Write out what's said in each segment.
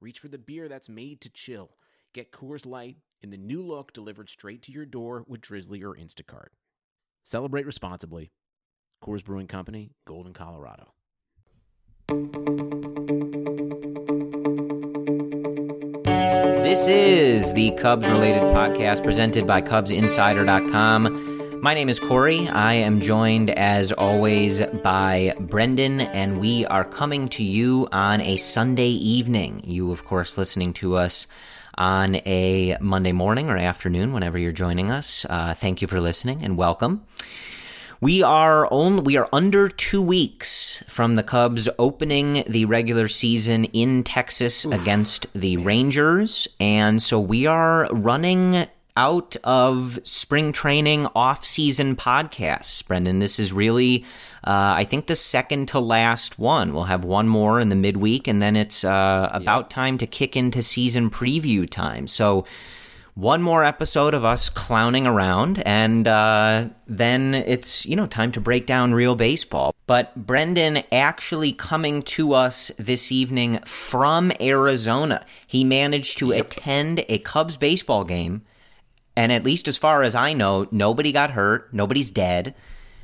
reach for the beer that's made to chill. Get Coors Light in the new look delivered straight to your door with Drizzly or Instacart. Celebrate responsibly. Coors Brewing Company, Golden, Colorado. This is the Cubs related podcast presented by CubsInsider.com. My name is Corey. I am joined, as always, by Brendan, and we are coming to you on a Sunday evening. You, of course, listening to us on a Monday morning or afternoon, whenever you're joining us. Uh, thank you for listening and welcome. We are only we are under two weeks from the Cubs opening the regular season in Texas Oof, against the. Rangers, and so we are running out of spring training off-season podcasts. Brendan, this is really, uh, I think, the second to last one. We'll have one more in the midweek, and then it's uh, about yep. time to kick into season preview time. So one more episode of us clowning around, and uh, then it's, you know, time to break down real baseball. But Brendan actually coming to us this evening from Arizona. He managed to yep. attend a Cubs baseball game, and at least as far as I know, nobody got hurt, nobody's dead.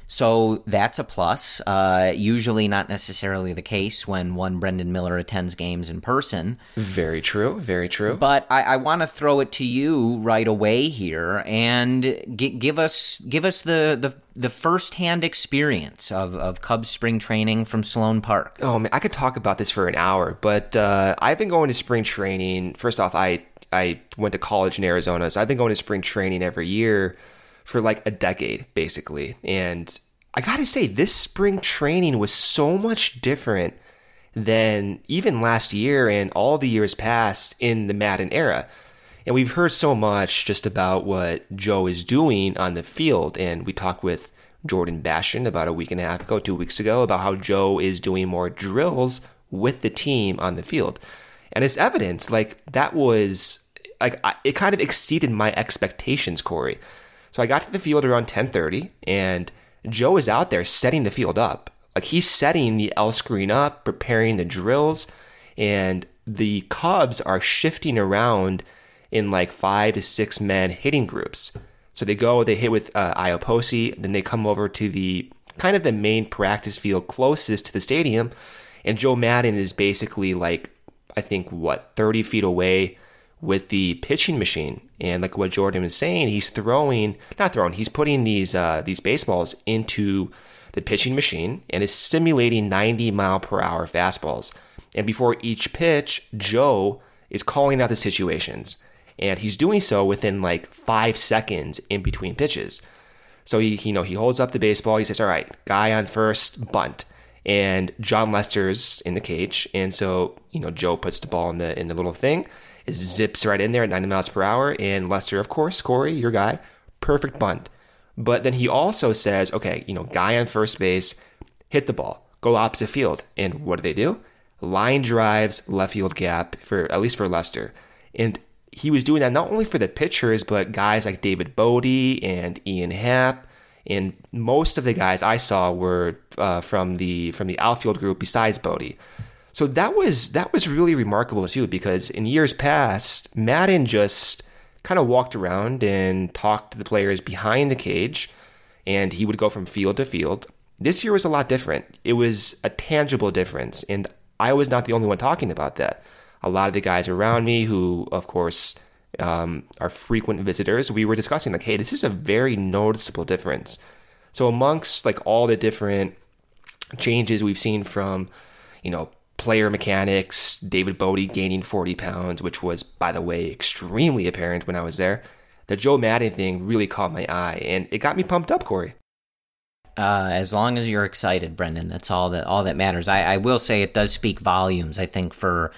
So that's a plus. Uh, usually not necessarily the case when one Brendan Miller attends games in person. Very true. Very true. But I, I want to throw it to you right away here and g- give us give us the the the firsthand experience of, of Cubs spring training from Sloan Park. Oh man, I could talk about this for an hour, but uh, I've been going to spring training. First off, I I went to college in Arizona, so I've been going to spring training every year for like a decade, basically. And I gotta say, this spring training was so much different than even last year and all the years past in the Maddon era. And we've heard so much just about what Joe is doing on the field. And we talked with Jordan Bastian about a week and a half ago, two weeks ago, about how Joe is doing more drills with the team on the field. And it's evident, like, that was, like, it kind of exceeded my expectations, Corey. So I got to the field around 10:30 and Joe is out there setting the field up. Like he's setting the L screen up, preparing the drills, and the Cubs are shifting around in like five to six men hitting groups. So they go, they hit with uh, Iapoce, then they come over to the kind of the main practice field closest to the stadium, and Joe Maddon is basically like I think what 30 feet away with the pitching machine. And like what Jordan was saying, he's throwing, not throwing, he's putting these uh, these baseballs into the pitching machine and is simulating 90 mile per hour fastballs. And before each pitch, Joe is calling out the situations. And he's doing so within like five seconds in between pitches. So he, you know, he holds up the baseball. He says, "All right, guy on first, bunt." And Jon Lester's in the cage, and so you know Joe puts the ball in the in the little thing, it zips right in there at 90 miles per hour. And Lester, of course, Corey, your guy, perfect bunt. But then he also says, okay, you know, guy on first base, hit the ball, go opposite field. And what do they do? Line drives left field gap for at least for Lester. And he was doing that not only for the pitchers, but guys like David Bote and Ian Happ. And most of the guys I saw were uh, from the from the outfield group besides Bote. So that was that was really remarkable too, because in years past, Maddon just kind of walked around and talked to the players behind the cage, and he would go from field to field. This year was a lot different. It was a tangible difference, and I was not the only one talking about that. A lot of the guys around me, who of course um, are frequent visitors, we were discussing like, hey, this is a very noticeable difference. So amongst like all the different changes we've seen from, you know, player mechanics, David Bote gaining 40 pounds, which was, by the way, extremely apparent when I was there. The Joe Maddon thing really caught my eye, and it got me pumped up, Corey. Uh, as long as you're excited, Brendan, that's all that all that matters. I, I will say it does speak volumes. I think for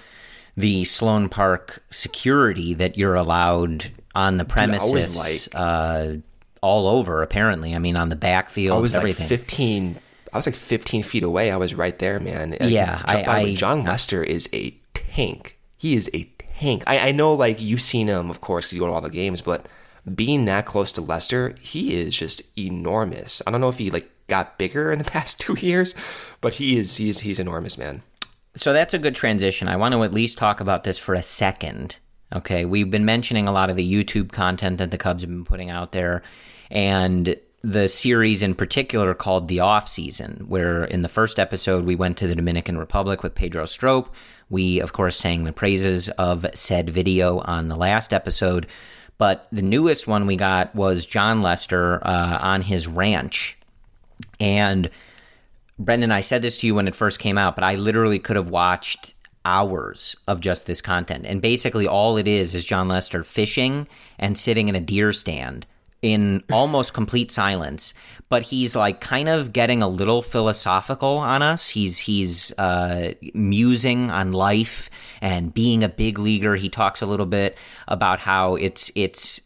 the Sloan Park security that you're allowed on the premises, like- uh, all over. Apparently, I mean, on the backfield, I was everything. like 15. I was like 15 feet away. I was right there, man. Yeah, I, I- I- Jon Lester is a tank. He is a tank. I, I know, like you've seen him, of course, because you go to all the games. But being that close to Lester, he is just enormous. I don't know if he like got bigger in the past two years, but he is he's he's enormous, man. So that's a good transition. I want to at least talk about this for a second. Okay, we've been mentioning a lot of the YouTube content that the Cubs have been putting out there, and the series in particular called The Off Season, where in the first episode we went to the Dominican Republic with Pedro Strop. We, of course, sang the praises of said video on the last episode. But the newest one we got was Jon Lester uh, on his ranch. And Brendan, I said this to you when it first came out, but I literally could have watched hours of just this content. And basically, all it is is Jon Lester fishing and sitting in a deer stand in almost complete silence. But he's like kind of getting a little philosophical on us. He's he's uh, musing on life and being a big leaguer. He talks a little bit about how it's it's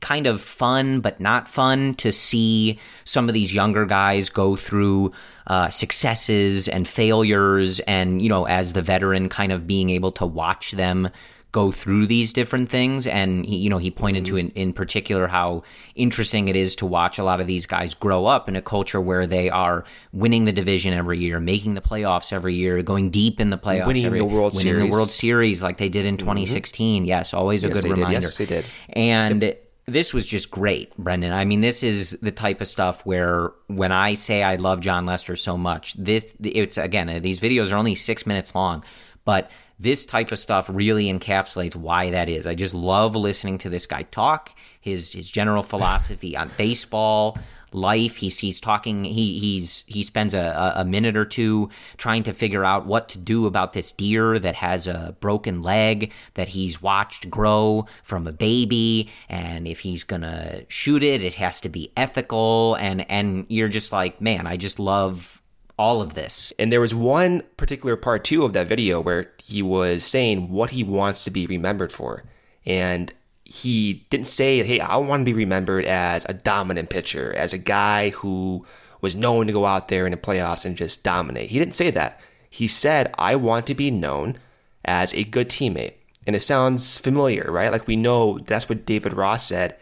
kind of fun but not fun to see some of these younger guys go through uh, successes and failures and you know as the veteran kind of being able to watch them go through these different things and he, you know he pointed to in, in particular how interesting it is to watch a lot of these guys grow up in a culture where they are winning the division every year making the playoffs every year going deep in the playoffs Winning every, the World winning the Series. World Series like they did in 2016 yes always a Yes, good they did. reminder Yes, they did. and this was just great, Brendan. I mean, this is the type of stuff where when I say I love Jon Lester so much, this it's again uh, these videos are only six minutes long, but this type of stuff really encapsulates why that is. I just love listening to this guy talk, his his general philosophy on baseball, life. He's he's talking. He he's he spends a, a minute or two trying to figure out what to do about this deer that has a broken leg that he's watched grow from a baby, and if he's gonna shoot it, it has to be ethical. And and you're just like, man, I just love all of this. And there was one particular part too of that video where he was saying what he wants to be remembered for. And he didn't say, hey, I want to be remembered as a dominant pitcher, as a guy who was known to go out there in the playoffs and just dominate. He didn't say that. He said, I want to be known as a good teammate. And it sounds familiar, right? Like we know that's what David Ross said.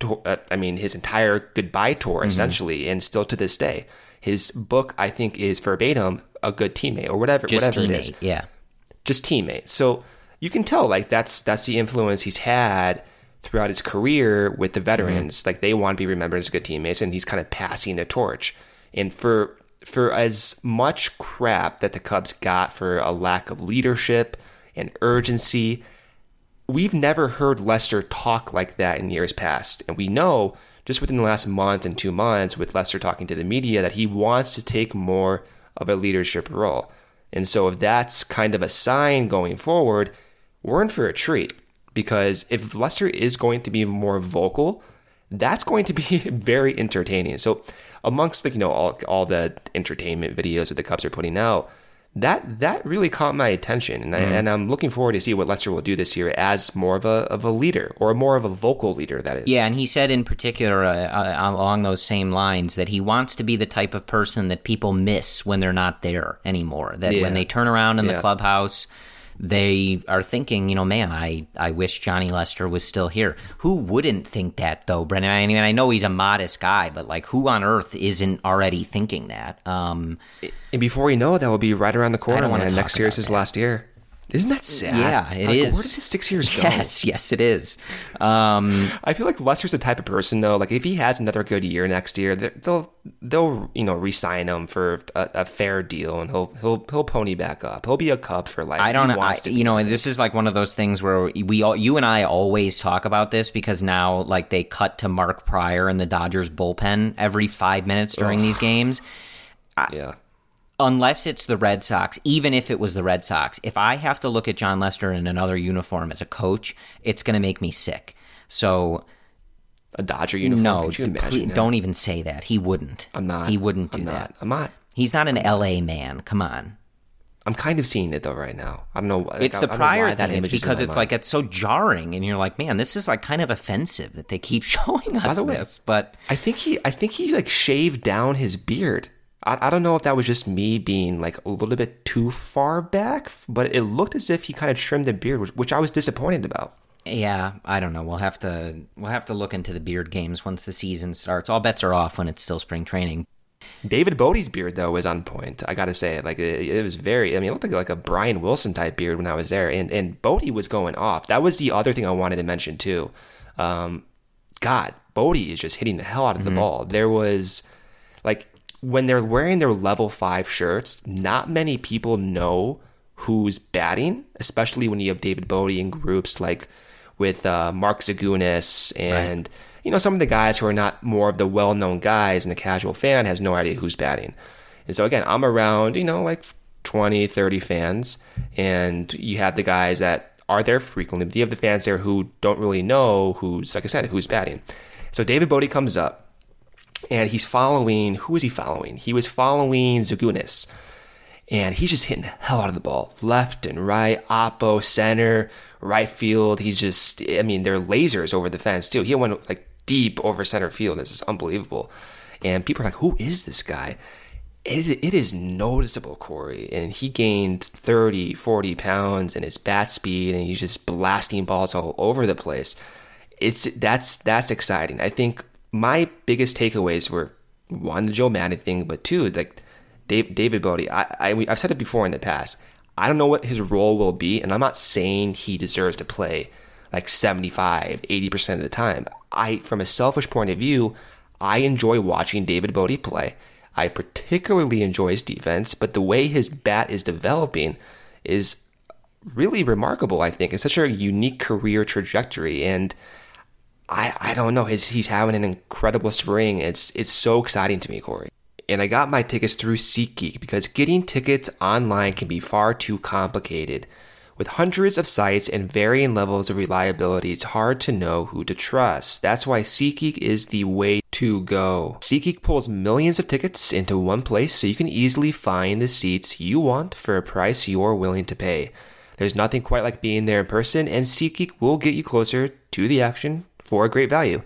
To, uh, I mean, his entire goodbye tour, essentially, and still to this day. His book, I think, is verbatim a good teammate or whatever, Just whatever it is yeah. just teammate. So you can tell like that's that's the influence he's had throughout his career with the mm-hmm. veterans. Like they want to be remembered as good teammates, and he's kind of passing the torch. And for for as much crap that the Cubs got for a lack of leadership and urgency, we've never heard Lester talk like that in years past. And we know just within the last month and two months with Lester talking to the media that he wants to take more of a leadership role. And so if that's kind of a sign going forward, we're in for a treat. Because if Lester is going to be more vocal, that's going to be very entertaining. So amongst the you know all, all the entertainment videos that the Cubs are putting out, that that really caught my attention, and, I, and I'm looking forward to see what Lester will do this year as more of a of a leader or more of a vocal leader. That is, Yeah, and he said in particular uh, uh, along those same lines that he wants to be the type of person that people miss when they're not there anymore. That Yeah. when they turn around in the clubhouse, they are thinking, you know, man, I, I wish Johnny Lester was still here. Who wouldn't think that though, Brendan? I mean, I know he's a modest guy, but like, who on earth isn't already thinking that? Um, and before you know it, that will be right around the corner. talk Next year is his that. last year. Isn't that sad? yeah, it Like, is. Where did his six years go? Yes, yes, it is. Um, I feel like Lester's the type of person though. Like if he has another good year next year, they- they'll they'll you know re-sign him for a, a fair deal, and he'll he'll he'll pony back up. He'll be a Cub for life. I don't know. I, you know, and this is like one of those things where we all, you and I always talk about this because now, like, they cut to Mark Prior in the Dodgers bullpen every five minutes during these games. yeah. Unless it's the Red Sox, even if it was the Red Sox, if I have to look at Jon Lester in another uniform as a coach, it's going to make me sick. So A Dodger uniform. no, please don't even say that. He wouldn't. I'm not. He wouldn't do I'm that. I'm not. He's not an L.A. man. Come on. I'm kind of seeing it though right now. I don't know. like, it's the I don't know prior that thing. It's image because it's mind. like it's so jarring, and you're like, man, this is like kind of offensive that they keep showing us the way- this. But I think he I think he like shaved down his beard. I, I don't know if that was just me being like a little bit too far back, but it looked as if he kind of trimmed the beard, which, which I was disappointed about. yeah, I don't know. We'll have to we'll have to look into the beard games once the season starts. All bets are off when it's still spring training. David Bote's beard though was on point. I gotta say, like it, it was very. I mean, it looked like like a Brian Wilson type beard when I was there, and and Bote was going off. That was the other thing I wanted to mention too. Um, God, Bote is just hitting the hell out of the ball. There was like when they're wearing their level five shirts, not many people know who's batting, especially when you have David Bote in groups like with uh, Mark Zagunis and you know some of the guys who are not more of the well-known guys, and the casual fan has no idea who's batting. And so again, I'm around you know like 20, 30 fans, and you have the guys that are there frequently, but you have the fans there who don't really know who's like I said who's batting. So David Bodie comes up and he's following who is he following? He was following Zagunis. And he's just hitting the hell out of the ball. Left and right, oppo, center, right field. He's just I mean, they're lasers over the fence too. He went like deep over center field. This is unbelievable. And people are like, who is this guy? It, it is noticeable, Corey. And he gained 30, 40 pounds in his bat speed, and he's just blasting balls all over the place. It's that's that's exciting. I think my biggest takeaways were one, the Joe Maddon thing, but two, like Dave, David Bote. I, I I've said it before in the past. I don't know what his role will be, and I'm not saying he deserves to play like 75, 80% of the time. I, from a selfish point of view, I enjoy watching David Bote play. I particularly enjoy his defense, but the way his bat is developing is really remarkable, I think. It's such a unique career trajectory. And I, I don't know. He's, he's having an incredible spring. It's it's so exciting to me, Corey. And I got my tickets through SeatGeek because getting tickets online can be far too complicated. With hundreds of sites and varying levels of reliability, it's hard to know who to trust. That's why SeatGeek is the way to go. SeatGeek pulls millions of tickets into one place so you can easily find the seats you want for a price you're willing to pay. There's nothing quite like being there in person, and SeatGeek will get you closer to the action for a great value.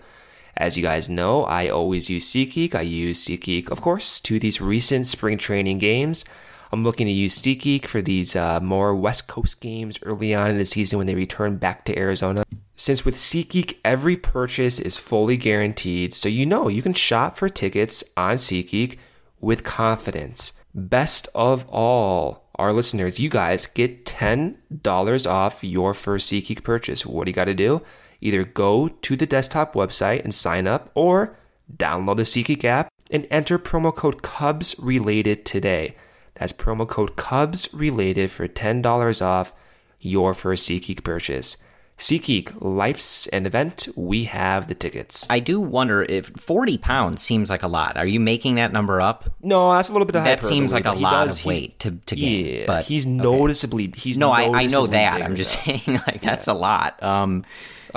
As you guys know, I always use SeatGeek. I use SeatGeek, of course, to these recent spring training games. I'm looking to use SeatGeek for these uh, more West Coast games early on in the season when they return back to Arizona. Since with SeatGeek, every purchase is fully guaranteed, so you know you can shop for tickets on SeatGeek with confidence. Best of all, our listeners, you guys get $10 off your first SeatGeek purchase. What do you got to do? Either go to the desktop website and sign up or download the SeatGeek app and enter promo code Cubs related today. That's promo code Cubs related for $10 off your first SeatGeek purchase. SeatGeek, life's an event. We have the tickets. I do wonder if 40 pounds seems like a lot. Are you making that number up? No, that's a little bit of That seems like a lot does- of weight to, to gain. Yeah, but he's okay. noticeably. He's No, I, I know that. I'm just saying, like, that's a lot. Um,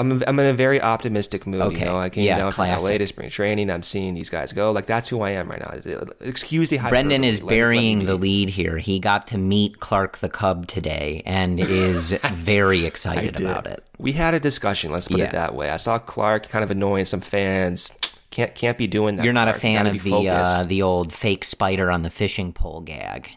I'm I'm in a very optimistic mood. Okay, You know, I came yeah, down from classic. LA to spring training. I'm seeing these guys go. Like that's who I am right now. Excuse the. Brendan is Let- let burying be. the lead here. He got to meet Clark the Cub today and is very excited about it. We had a discussion. Let's put Yeah. it that way. I saw Clark kind of annoying some fans. Can't can't be doing that. You're not a Clark. You fan of the uh, the old fake spider on the fishing pole gag.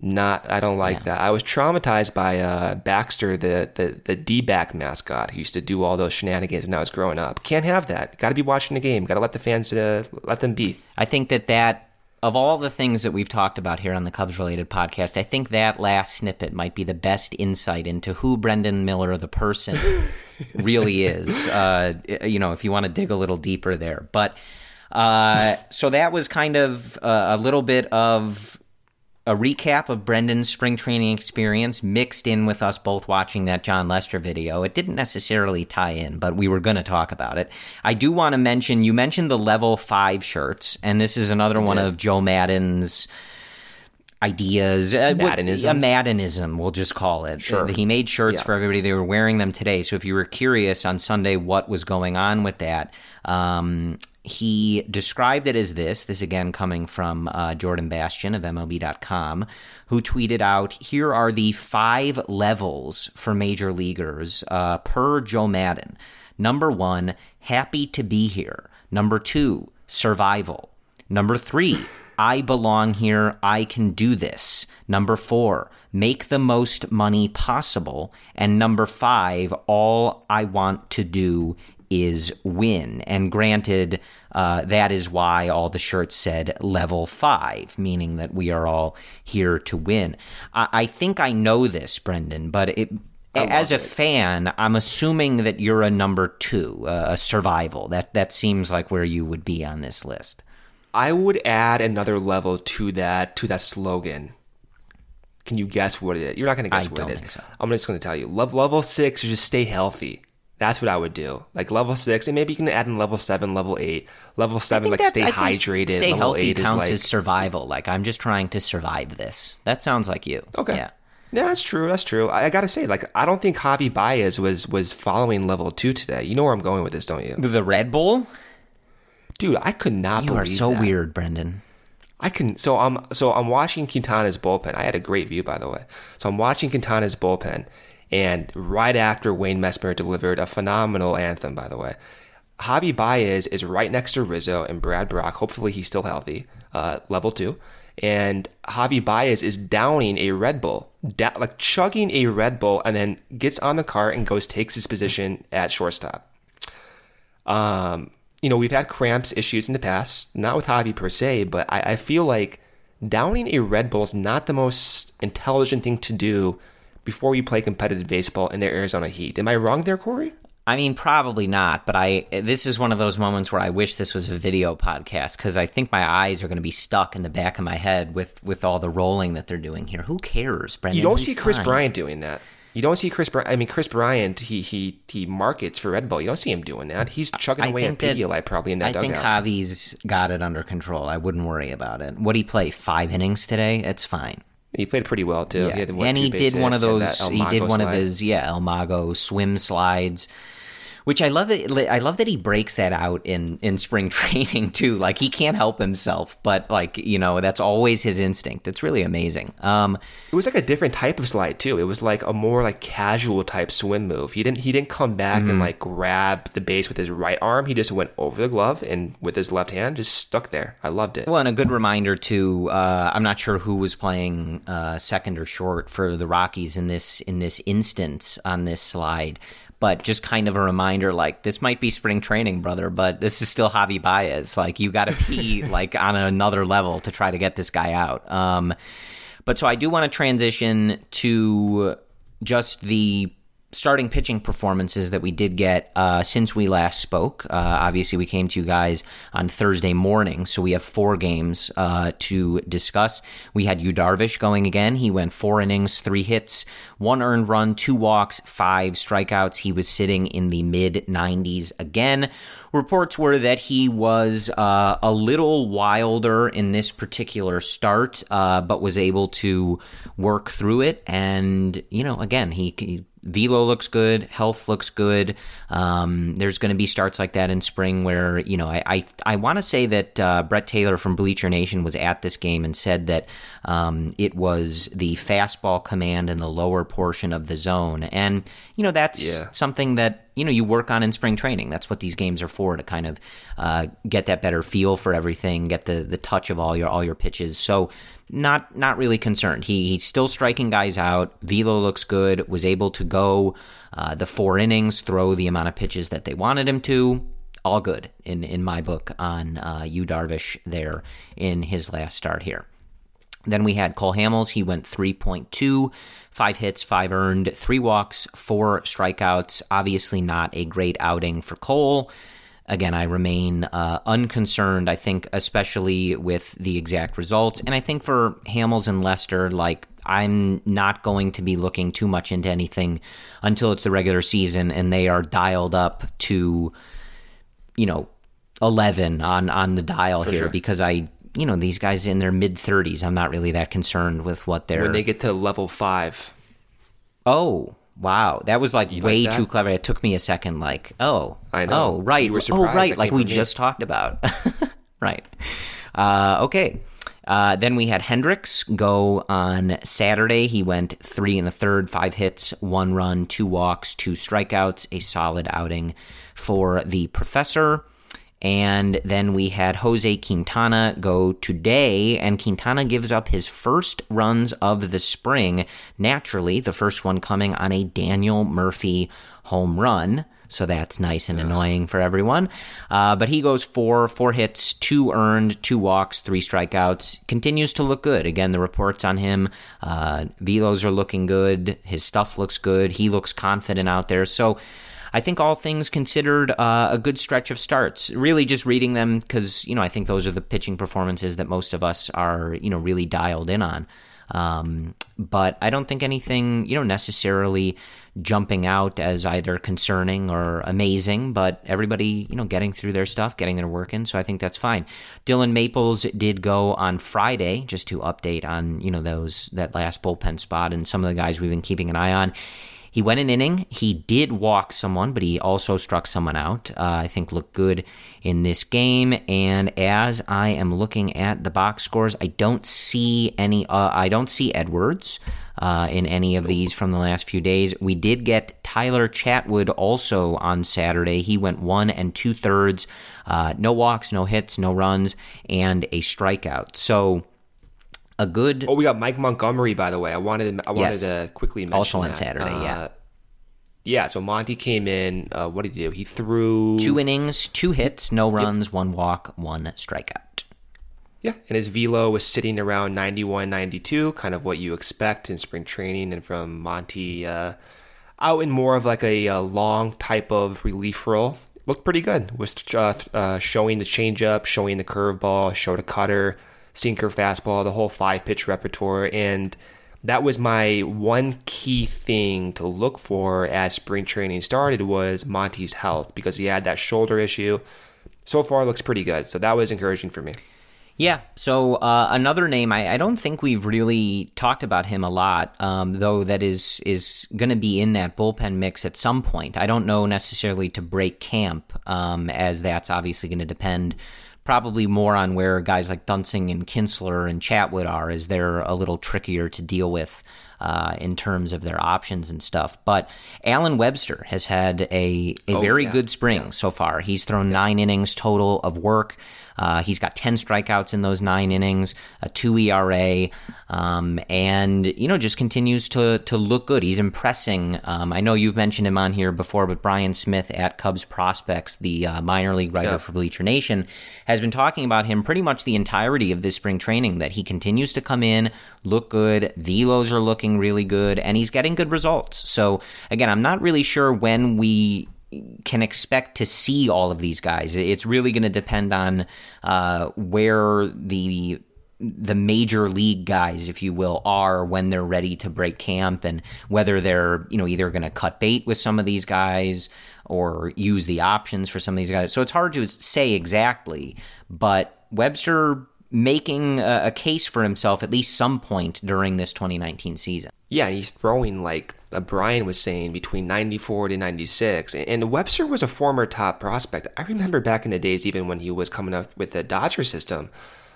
Not. I don't like that. I was traumatized by uh, Baxter, the the the D back mascot who used to do all those shenanigans when I was growing up. Can't have that. Got to be watching the game. Got to let the fans uh, let them be. I think that that of all the things that we've talked about here on the Cubs related podcast, I think that last snippet might be the best insight into who Brendan Miller the person really is. Uh, you know, if you want to dig a little deeper there, but uh, so that was kind of uh, a little bit of a recap of Brendan's spring training experience mixed in with us both watching that Jon Lester video. It didn't necessarily tie in, but we were going to talk about it. I do want to mention you mentioned the level 5 shirts and this is another one of Joe Maddon's ideas. Uh. A Maddonism, we'll just call it. Sure. He made shirts Yeah. for everybody. They were wearing them today. So if you were curious on Sunday what was going on with that, um, he described it as this. This again coming from uh, Jordan Bastian of MLB.com, who tweeted out Here are the five levels for major leaguers uh, per Joe Maddon Number one, happy to be here. Number two, survival. Number three, I belong here. I can do this. Number four, make the most money possible. And number five, all I want to do is win. And granted, uh, that is why all the shirts said level five, meaning that we are all here to win. I, I think I know this, Brendan, but it. As a it. fan, I'm assuming that you're a number two, uh, a survival. That that seems like where you would be on this list. I would add another level to that to that slogan. Can you guess what it is? You're not going to guess I what it is. so. I'm just going to tell you. Level six is just stay healthy. That's what I would do. Like level six, and maybe you can add in level seven, level eight. Level seven, like that- stay I hydrated. Stay level healthy eight is counts like as survival. Like I'm just trying to survive this. That sounds like you. okay. Yeah. Yeah, that's true. That's true. I, I gotta say, like, I don't think Javi Baez was was following level two today. You know where I'm going with this, don't you, The Red Bull. dude? I could not You believe are so that. weird, Brendan. I can so I'm so I'm watching Quintana's bullpen. I had a great view by the way. So I'm watching Quintana's bullpen, and right after Wayne Messmer delivered a phenomenal anthem, by the way, Javi Baez is right next to Rizzo and Brad Brach. Hopefully he's still healthy, uh, level two. And Javi Baez is downing a Red Bull, da- like chugging a Red Bull, and then gets on the cart and goes takes his position at shortstop. Um, you know, we've had cramps issues in the past, not with Javi per se, but I, I feel like downing a Red Bull is not the most intelligent thing to do before you play competitive baseball in the Arizona Heat. Am I wrong there, Corey? I mean, probably not, but I this is one of those moments where I wish this was a video podcast because I think my eyes are going to be stuck in the back of my head with with all the rolling that they're doing here. Who cares, Brendan? You don't He's see Chris fine. Bryant doing that. You don't see Kris Bryant. I mean, Kris Bryant, he he he markets for Red Bull. You don't see him doing that. He's chugging I away at think Pedialyte probably in that I think dugout. Javi's got it under control. I wouldn't worry about it. What would he play? Five innings today? It's fine. He played pretty well too. Yeah. He had, what, and he did one of those. He did one of his yeah El Mago swim slides, which I love. That, I love that he breaks that out in in spring training too. Like he can't help himself, but like you know that's always his instinct. It's really amazing. Um, It was like a different type of slide too. It was like a more like casual type swim move. He didn't he didn't come back Mm-hmm. and like grab the base with his right arm. He just went over the glove and with his left hand just stuck there. I loved it. Well, and a good reminder to uh, I'm not sure who was playing uh, second or short for the Rockies in this in this instance on this slide, but just kind of a reminder like this might be spring training, brother, but this is still Javi Baez. Like you got to be like on another level to try to get this guy out. Um, but so I do want to transition to just the starting pitching performances that we did get uh, since we last spoke. Uh, obviously, we came to you guys on Thursday morning, so we have four games uh, to discuss. We had Yu Darvish going again. He went four innings, three hits, one earned run, two walks, five strikeouts. He was sitting in the mid 90s again. Reports were that he was uh, a little wilder in this particular start, uh, but was able to work through it. And, you know, again, he, he Velo looks good. Health looks good. Um, there's going to be starts like that in spring where you know I I, I want to say that uh, Brett Taylor from Bleacher Nation was at this game and said that um, it was the fastball command in the lower portion of the zone, and you know that's Yeah. something that you know you work on in spring training. That's what these games are for to kind of uh, get that better feel for everything, get the the touch of all your all your pitches. So not not really concerned. He he's still striking guys out. Velo looks good. Was able to go uh, the four innings, throw the amount of pitches that they wanted him to. All good in in my book on uh, Yu Darvish there in his last start here. Then we had Cole Hamels. He went 3.2, five hits, five earned, three walks, four strikeouts. Obviously, not a great outing for Cole. Again, I remain uh, unconcerned, I think, especially with the exact results. And I think for Hamels and Lester, like, I'm not going to be looking too much into anything until it's the regular season and they are dialed up to, you know, 11 on, on the dial here sure. because I, you know, these guys in their mid 30s, I'm not really that concerned with what they're. When they get to level five, oh, Wow, that was like You way like too clever. It took me a second. Like, oh, I know. Oh, right. You were oh, right. Like we just talked about. right. Uh, okay. Uh, then we had Hendricks go on Saturday. He went three and a third, five hits, one run, two walks, two strikeouts. A solid outing for the professor. And then we had Jose Quintana go today, and Quintana gives up his first runs of the spring. Naturally, the first one coming on a Daniel Murphy home run. So that's nice and annoying for everyone. Uh, but he goes four, four hits, two earned, two walks, three strikeouts. Continues to look good. Again, the reports on him, uh, velos are looking good. His stuff looks good. He looks confident out there. So I think all things considered, uh, a good stretch of starts. Really, just reading them because you know I think those are the pitching performances that most of us are you know really dialed in on. Um, but I don't think anything you know necessarily jumping out as either concerning or amazing. But everybody you know getting through their stuff, getting their work in, so I think that's fine. Dillon Maples did go on Friday just to update on you know those that last bullpen spot and some of the guys we've been keeping an eye on. He went an inning. He did walk someone, but he also struck someone out. Uh, I think looked good in this game. And as I am looking at the box scores, I don't see any. Uh, I don't see Edwards uh, in any of these from the last few days. We did get Tyler Chatwood also on Saturday. He went one and two thirds, uh, no walks, no hits, no runs, and a strikeout. So a good Oh, we got Mike Montgomery, by the way. I wanted I wanted Yes. to quickly mention Also on that. Saturday, yeah. Uh, yeah, so Monty came in. Uh, what did he do? He threw two innings, two hits, no runs, one walk, one strikeout. Yeah, and his velo was sitting around 91, 92, kind of what you expect in spring training, and from Monty uh, out in more of like a, uh long type of relief role. Looked pretty good. Was uh, uh, showing the changeup, showing the curveball, showed a cutter, sinker, fastball, the whole five pitch repertoire, and that was my one key thing to look for as spring training started was Monty's health because he had that shoulder issue. So far, looks pretty good. So that was encouraging for me. Yeah. So uh, another name, I, I don't think we've really talked about him a lot, um, though that is is going to be in that bullpen mix at some point. I don't know necessarily to break camp, um, as that's obviously going to depend probably more on where guys like Duensing and Kintzler and Chatwood are, as they're a little trickier to deal with. Uh, in terms of their options and stuff, but Allen Webster has had a, a Oh, very yeah, good spring so far. He's thrown nine innings total of work. Uh, he's got 10 strikeouts in those nine innings, a 2 ERA, um, and, you know, just continues to, to look good. He's impressing. Um, I know you've mentioned him on here before, but Brian Smith at Cubs Prospects, the uh, minor league writer Yeah. for Bleacher Nation, has been talking about him pretty much the entirety of this spring training, that he continues to come in, look good, velos are looking really good, and he's getting good results. So, again, I'm not really sure when we can expect to see all of these guys. It's really going to depend on uh, where the the major league guys, if you will, are when they're ready to break camp, and whether they're you know either going to cut bait with some of these guys or use the options for some of these guys. So it's hard to say exactly, but Webster making a, a case for himself at least some point during this 2019 season. Yeah, he's throwing like uh, Brian was saying between 94 to 96. And Webster was a former top prospect. I remember back in the days, even when he was coming up with the Dodger system,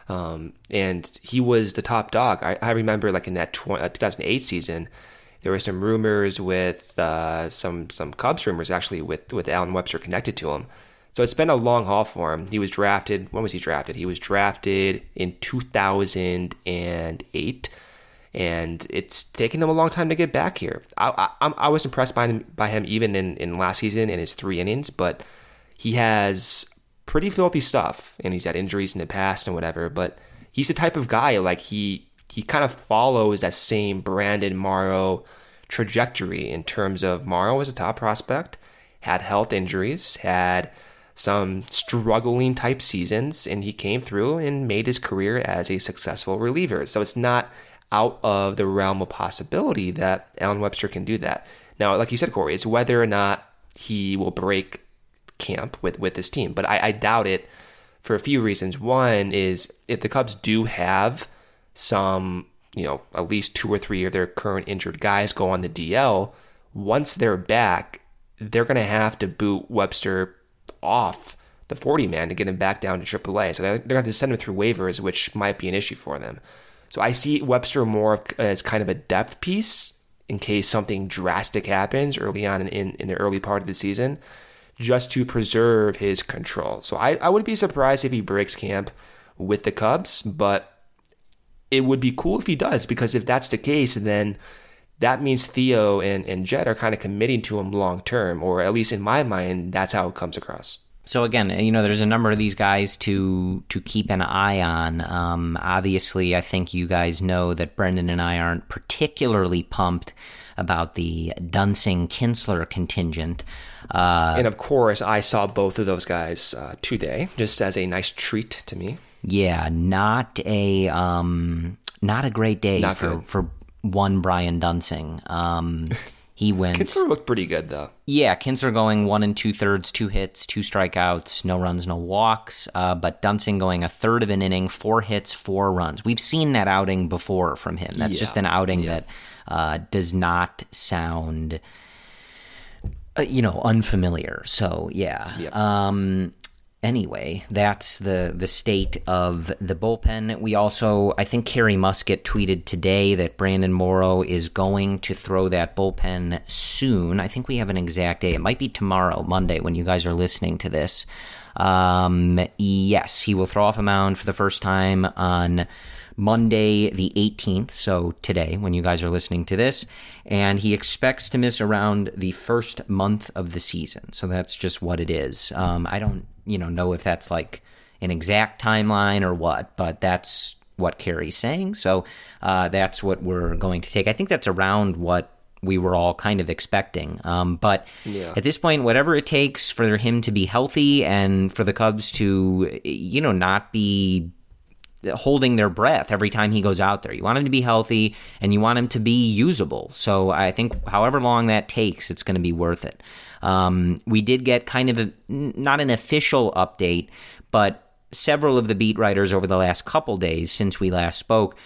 um, and he was the top dog. I, I remember like in that uh, 2008 season, there were some rumors with uh, some some Cubs rumors actually with with Allen Webster connected to him. So it's been a long haul for him. He was drafted. When was he drafted? He was drafted in 2008 and it's taken him a long time to get back here. I I, I was impressed by him, by him even in, in last season in his three innings, but he has pretty filthy stuff, and he's had injuries in the past and whatever. But he's the type of guy like he he kind of follows that same Brandon Morrow trajectory in terms of Morrow was a top prospect, had health injuries, had some struggling type seasons, and he came through and made his career as a successful reliever. So it's not out of the realm of possibility that Allen Webster can do that. Now, like you said, Corey, it's whether or not he will break camp with, with this team. But I, I doubt it for a few reasons. One is if the Cubs do have some, you know, at least two or three of their current injured guys go on the DL, once they're back, they're going to have to boot Webster off the 40 man to get him back down to AAA. So they're, they're going to send him through waivers, which might be an issue for them. So I see Webster more as kind of a depth piece in case something drastic happens early on in, in, the early part of the season, just to preserve his control. So I, I wouldn't be surprised if he breaks camp with the Cubs, but it would be cool if he does, because if that's the case, then that means Theo and, and Jed are kind of committing to him long term, or at least in my mind, that's how it comes across. So again, you know, there's a number of these guys to to keep an eye on. Um, obviously, I think you guys know that Brendan and I aren't particularly pumped about the Duensing Kintzler contingent. Uh, and of course, I saw both of those guys uh, today, just as a nice treat to me. Yeah, not a um, not a great day not for good. for one Brian Duensing. Um, he went. Kintzler looked pretty good though. Yeah, Kintzler going one and two thirds, two hits, two strikeouts, no runs, no walks. Uh, but Duensing going a third of an inning, four hits, four runs. We've seen that outing before from him. That's yeah. just an outing yeah. that uh, does not sound. Uh, you know, unfamiliar. So yeah. Yep. Um, anyway, that's the the state of the bullpen. We also, I think, Carrie Muskat tweeted today that Brandon Morrow is going to throw that bullpen soon. I think we have an exact day. It might be tomorrow, Monday, when you guys are listening to this. Um, yes, he will throw off a mound for the first time on. Monday, the 18th, so today, when you guys are listening to this, and he expects to miss around the first month of the season. So that's just what it is. Um, I don't you know know if that's like an exact timeline or what, but that's what Carrie's saying. So uh, that's what we're going to take. I think that's around what we were all kind of expecting. Um, but yeah. at this point, whatever it takes for him to be healthy and for the Cubs to, you know, not be holding their breath every time he goes out there. You want him to be healthy and you want him to be usable. So I think however long that takes, it's going to be worth it. Um, we did get kind of a, not an official update, but several of the beat writers over the last couple days since we last spoke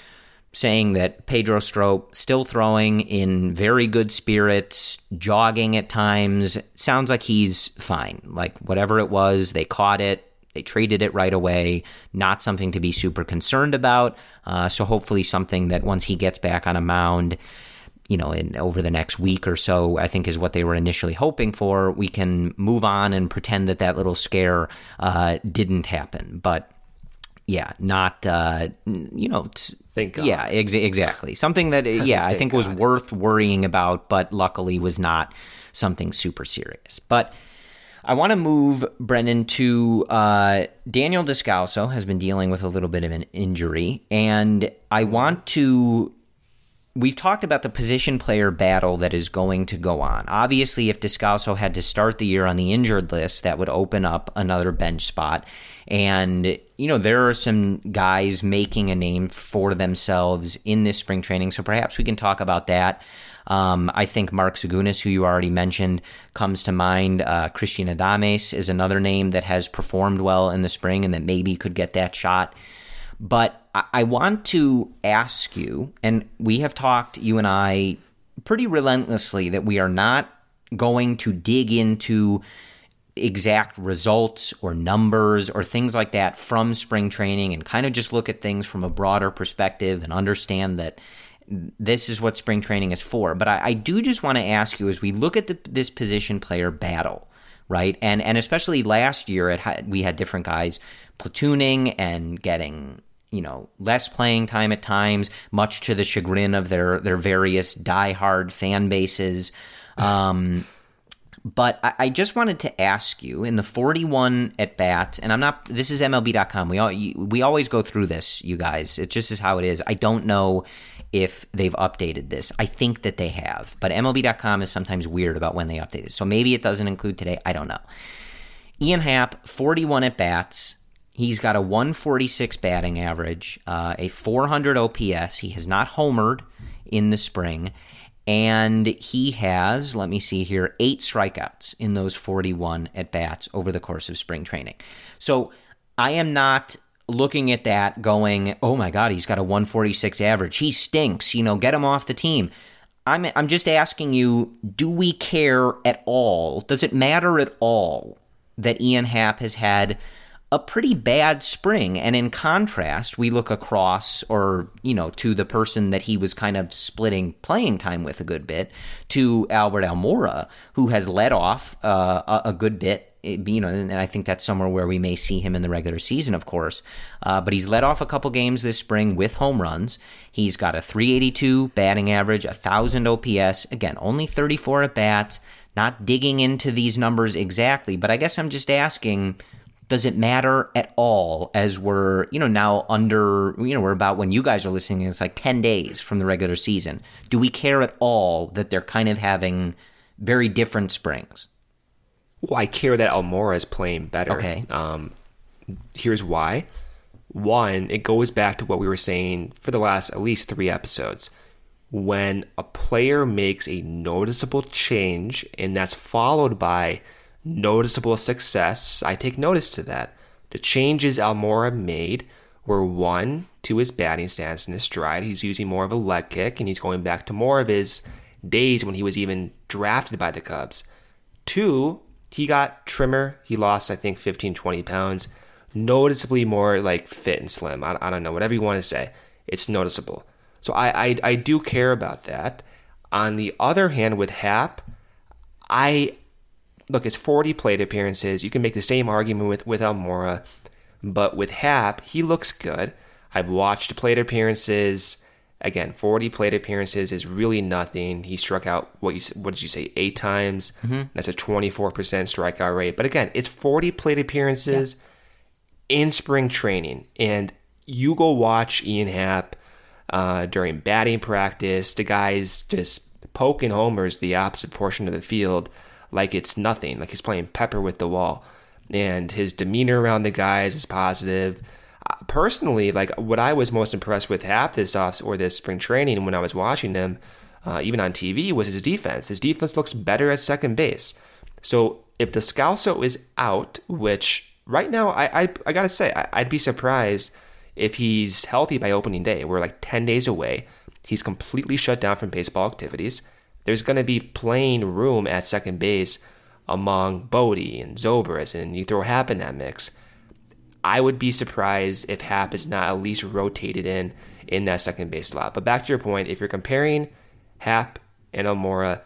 saying that Pedro Strop still throwing in very good spirits, jogging at times. Sounds like he's fine. Like whatever it was, they caught it. They treated it right away. Not something to be super concerned about. Uh, so hopefully something that once he gets back on a mound, you know, in over the next week or so, I think is what they were initially hoping for. We can move on and pretend that that little scare uh, didn't happen. But yeah, not uh, you know, Thank God. yeah, ex- exactly. Something that yeah, I think God. was worth worrying about, but luckily was not something super serious. But I want to move Brendan to uh, Daniel Descalso has been dealing with a little bit of an injury, and I want to we've talked about the position player battle that is going to go on. Obviously, if Descalso had to start the year on the injured list, that would open up another bench spot. And, you know, there are some guys making a name for themselves in this spring training. So perhaps we can talk about that. Um, I think Mark Zagunis, who you already mentioned, comes to mind. Uh, Cristhian Adames is another name that has performed well in the spring and that maybe could get that shot. But I want to ask you, and we have talked, you and I, pretty relentlessly that we are not going to dig into exact results or numbers or things like that from spring training and kind of just look at things from a broader perspective and understand that this is what spring training is for. But I, I do just want to ask you as we look at the, this position player battle, right? And and especially last year, it we had different guys platooning and getting you know less playing time at times, much to the chagrin of their their various diehard fan bases. Um, but I, I, just wanted to ask you in the 41 at bat, and I'm not. This is MLB.com. We all we always go through this, you guys. It just is how it is. I don't know if they've updated this. I think that they have, but MLB.com is sometimes weird about when they update it. So maybe it doesn't include today. I don't know. Ian Happ, 41 at bats, He's got a 146 batting average, uh, a 400 OPS. He has not homered in the spring. And he has, let me see here, eight strikeouts in those 41 at bats over the course of spring training. So I am not looking at that going, oh my God, he's got a 146 average. He stinks. You know, get him off the team. I'm I'm just asking you, do we care at all? Does it matter at all that Ian Happ has had a pretty bad spring and in contrast, we look across or, you know, to the person that he was kind of splitting playing time with a good bit to Albert Almora, who has led off uh, a, a good bit you know, and I think that's somewhere where we may see him in the regular season, of course. Uh, but he's led off a couple games this spring with home runs. He's got a 382 batting average, a 1,000 OPS. Again, only 34 at bats. Not digging into these numbers exactly, but I guess I'm just asking does it matter at all as we're you know now under you know we're about when you guys are listening it's like 10 days from the regular season do we care at all that they're kind of having very different springs well, I care that Almora is playing better. Okay. Um, here's why. One, it goes back to what we were saying for the last at least three episodes. When a player makes a noticeable change and that's followed by noticeable success, I take notice to that. The changes Almora made were one, to his batting stance and his stride. He's using more of a leg kick and he's going back to more of his days when he was even drafted by the Cubs. Two, he got trimmer. He lost, I think, 15, 20 pounds. Noticeably more like fit and slim. I, I don't know, whatever you want to say. It's noticeable. So I, I, I do care about that. On the other hand, with Happ, I look, it's 40 plate appearances. You can make the same argument with, with Almora, but with Happ, he looks good. I've watched plate appearances. Again, 40 plate appearances is really nothing. He struck out what you what did you say eight times? Mm-hmm. That's a 24% strikeout rate. But again, it's 40 plate appearances yeah. in spring training, and you go watch Ian Happ uh, during batting practice. The guy's just poking homers the opposite portion of the field like it's nothing, like he's playing pepper with the wall. And his demeanor around the guys is positive personally, like what I was most impressed with Happ this off or this spring training when I was watching him, uh, even on TV, was his defense. His defense looks better at second base. So if Descalso is out, which right now I I, I gotta say I, I'd be surprised if he's healthy by opening day. We're like ten days away. He's completely shut down from baseball activities. There's going to be playing room at second base among Bote and Zobrist, and you throw Happ in that mix. I would be surprised if Happ is not at least rotated in in that second base slot. But back to your point, if you're comparing Happ and Almora,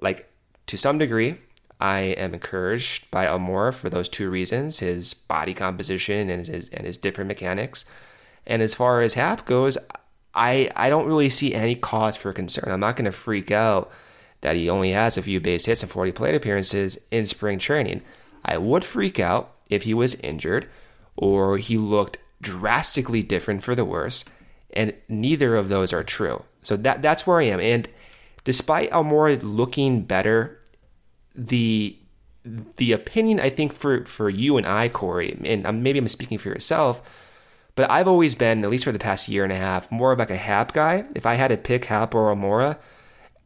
like to some degree, I am encouraged by Almora for those two reasons: his body composition and his and his different mechanics. And as far as Happ goes, I I don't really see any cause for concern. I'm not going to freak out that he only has a few base hits and 40 plate appearances in spring training. I would freak out if he was injured or he looked drastically different for the worse. And neither of those are true. So that that's where I am. And despite Almora looking better, the the opinion I think for for you and I, Corey, and maybe I'm speaking for yourself, but I've always been, at least for the past year and a half, more of like a Happ guy. If I had to pick Happ or Almora,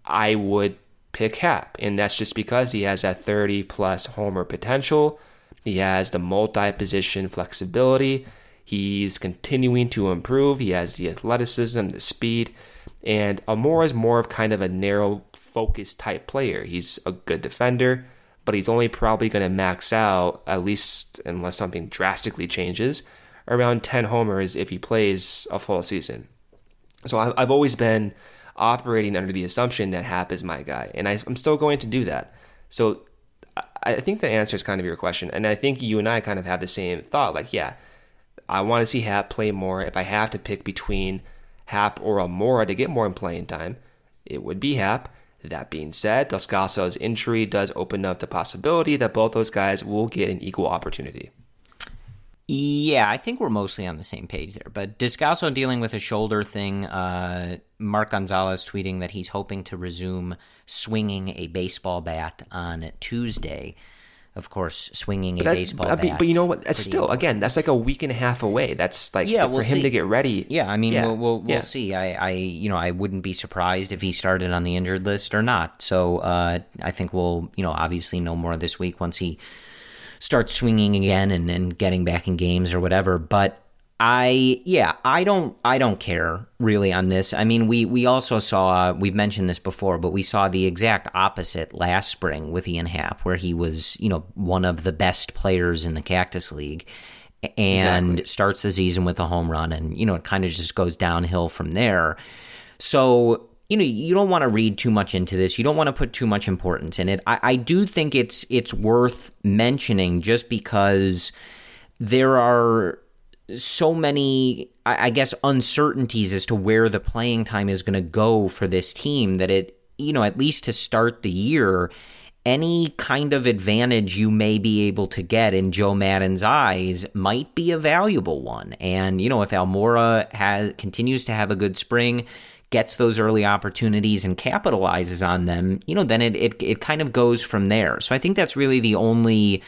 I would pick Happ. and that's just because he has that 30 plus homer potential. He has the multi position flexibility. He's continuing to improve. He has the athleticism, the speed. And Almora is more of kind of a narrow focus type player. He's a good defender, but he's only probably going to max out, at least unless something drastically changes, around 10 homers if he plays a full season. So I've always been operating under the assumption that Happ is my guy, and I'm still going to do that. So I think the answer is kind of your question, and I think you and I kind of have the same thought. Like, yeah, I want to see Happ play more. If I have to pick between Happ or Almora to get more playing time, it would be Happ. That being said, Descalso's injury does open up the possibility that both those guys will get an equal opportunity. Yeah, I think we're mostly on the same page there. But Descalso dealing with a shoulder thing. Uh, Mark Gonzales tweeting that he's hoping to resume swinging a baseball bat on Tuesday. Of course, swinging a that, baseball but, bat. But you know what? That's still again. That's like a week and a half away. That's like yeah, we'll for him see. to get ready. Yeah, I mean, yeah. we'll we'll, we'll see. I, I you know I wouldn't be surprised if he started on the injured list or not. So uh, I think we'll you know obviously know more this week once he starts swinging again and, and getting back in games or whatever. But I yeah, I don't I don't care really on this. I mean, we we also saw we've mentioned this before, but we saw the exact opposite last spring with Ian Happ, where he was you know one of the best players in the Cactus League, and exactly. starts the season with a home run, and you know it kind of just goes downhill from there. So you know you don't want to read too much into this. You don't want to put too much importance in it. I, I do think it's it's worth mentioning just because there are so many, I guess, uncertainties as to where the playing time is going to go for this team that it, you know, at least to start the year, any kind of advantage you may be able to get in Joe Maddon's eyes might be a valuable one. And, you know, if Almora has continues to have a good spring, gets those early opportunities and capitalizes on them, you know, then it, it, it kind of goes from there. So I think that's really the only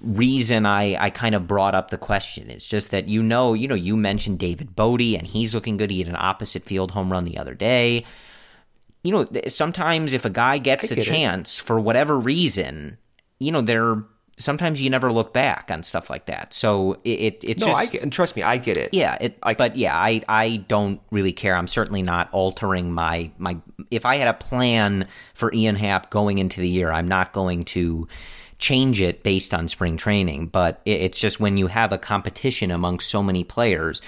reason I, I kind of brought up the question. It's just that you know, you know, you mentioned David Bote and he's looking good. He had an opposite field home run the other day. You know, sometimes if a guy gets a chance it. for whatever reason, you know, they're sometimes you never look back on stuff like that. So it, it it's no, just, I get, and trust me, I get it. Yeah, it, I, but yeah, I I don't really care. I'm certainly not altering my my. If I had a plan for Ian Happ going into the year, I'm not going to change it based on spring training, but it's just when you have a competition among so many players,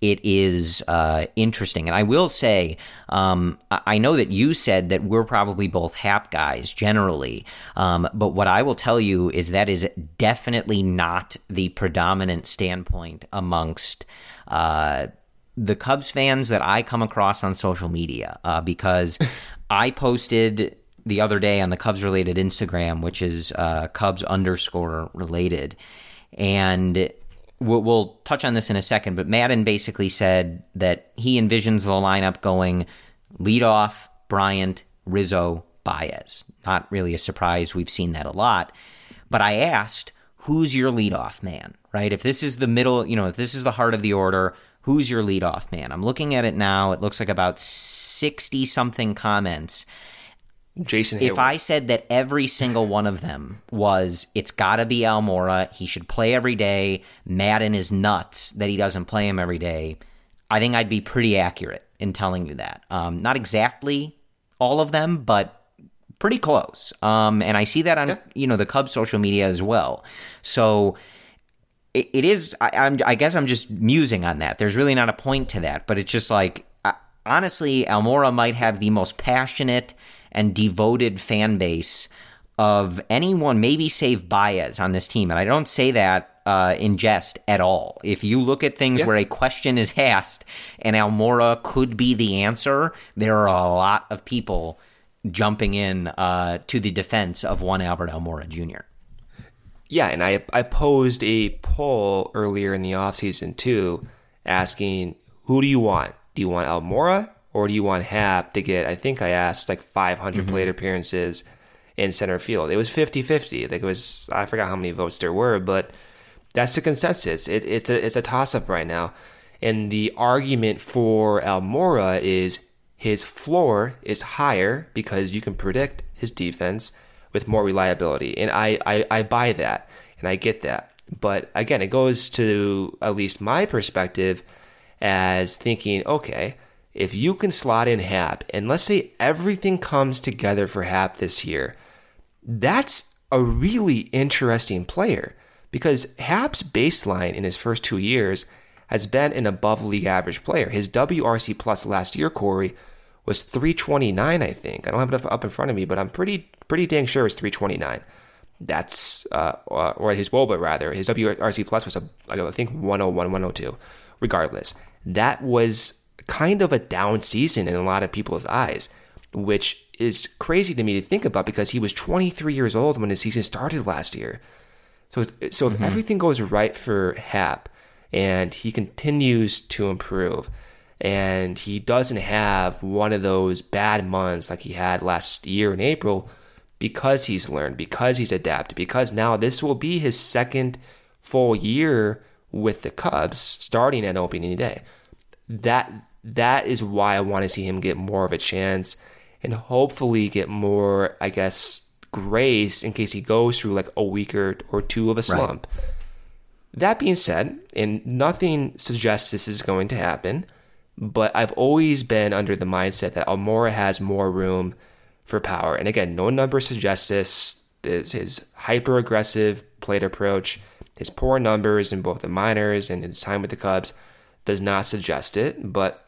it is uh, interesting. And I will say, um, I know that you said that we're probably both Happ guys generally, um, but what I will tell you is that is definitely not the predominant standpoint amongst. Uh, the Cubs fans that I come across on social media, uh, because I posted the other day on the Cubs related Instagram, which is uh, Cubs underscore related. And we'll, we'll, touch on this in a second, but Maddon basically said that he envisions the lineup going leadoff, Bryant, Rizzo, Baez. Not really a surprise. We've seen that a lot. But I asked, who's your leadoff man, right? If this is the middle, you know, if this is the heart of the order, who's your leadoff man? I'm looking at it now. It looks like about 60 something comments. Jason. If I said that every single one of them was, it's got to be Almora. He should play every day. Maddon is nuts that he doesn't play him every day. I think I'd be pretty accurate in telling you that. Um, not exactly all of them, but pretty close. Um, and I see that on yeah. you know the Cubs social media as well. So it, it is. I, I guess I'm just musing on that. There's really not a point to that, but it's just like honestly, Almora might have the most passionate and devoted fan base of anyone, maybe save Baez on this team. And I don't say that uh, in jest at all. If you look at things yeah. where a question is asked and Almora could be the answer, there are a lot of people jumping in uh, to the defense of one Albert Almora Jr. Yeah, and I I posed a poll earlier in the offseason too, asking who do you want? Do you want Almora or do you want Happ to get, I think I asked like 500 mm-hmm. plate appearances in center field? It was 50 50. Like it was, I forgot how many votes there were, but that's the consensus. It, it's a, it's a toss up right now. And the argument for Almora is his floor is higher because you can predict his defense with more reliability. And I, I, I buy that and I get that. But again, it goes to at least my perspective as thinking, okay, if you can slot in Happ, and let's say everything comes together for Happ this year, that's a really interesting player because Happ's baseline in his first two years has been an above league average player. His WRC plus last year, Corey, was 329, I think. I don't have it up in front of me, but I'm pretty pretty dang sure it's 329. That's uh, or his WOBA rather. His WRC plus was a, I think 101, 102. Regardless, that was kind of a down season in a lot of people's eyes, which is crazy to me to think about because he was 23 years old when the season started last year. So, so mm-hmm. if everything goes right for Happ and he continues to improve and he doesn't have one of those bad months like he had last year in April because he's learned, because he's adapted, because now this will be his second full year with the Cubs starting at opening day. That that is why I want to see him get more of a chance and hopefully get more, I guess, grace in case he goes through like a week or, or two of a slump. That being said, and nothing suggests this is going to happen, but I've always been under the mindset that Almora has more room for power. And again, no number suggests this. His hyper aggressive plate approach, his poor numbers in both the minors and his time with the Cubs does not suggest it. But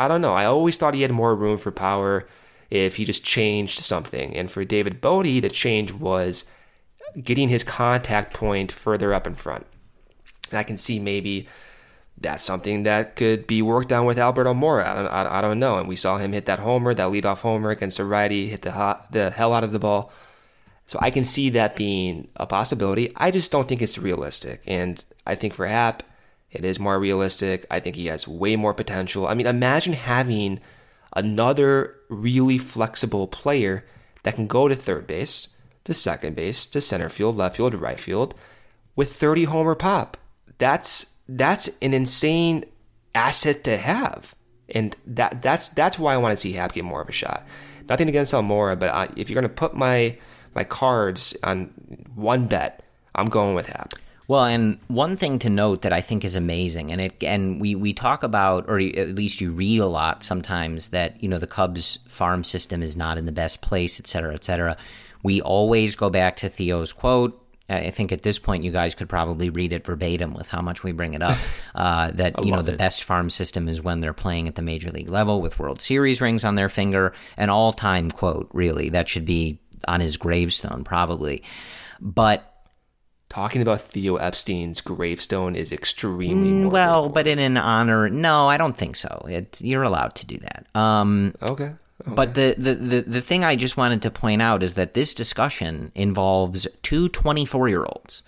I don't know. I always thought he had more room for power if he just changed something. And for David Bote, the change was getting his contact point further up in front. I can see maybe that's something that could be worked on with Alberto Almora. I don't, I, I, don't know. And we saw him hit that homer, that leadoff homer against a righty, hit the hot, the hell out of the ball. So I can see that being a possibility. I just don't think it's realistic. And I think for Happ, it is more realistic. I think he has way more potential. I mean, imagine having another really flexible player that can go to third base, to second base, to center field, left field, right field with 30 homer pop. That's that's an insane asset to have. And that that's that's why I want to see Happ get more of a shot. Nothing against Almora, but I, if you're going to put my my cards on one bet, I'm going with Happ. Well, and one thing to note that I think is amazing, and it and we we talk about, or at least you read a lot sometimes that you know the Cubs farm system is not in the best place, et cetera, et cetera. We always go back to Theo's quote. I think at this point you guys could probably read it verbatim with how much we bring it up. Uh, that you know the it. best farm system is when they're playing at the major league level with World Series rings on their finger. An all time quote, really. That should be on his gravestone, probably. But talking about Theo Epstein's gravestone is extremely mm, well, but in an honor. No, I don't think so. It, you're allowed to do that. Um, okay. Okay. But the, the, the, the thing I just wanted to point out is that this discussion involves two 24 year olds,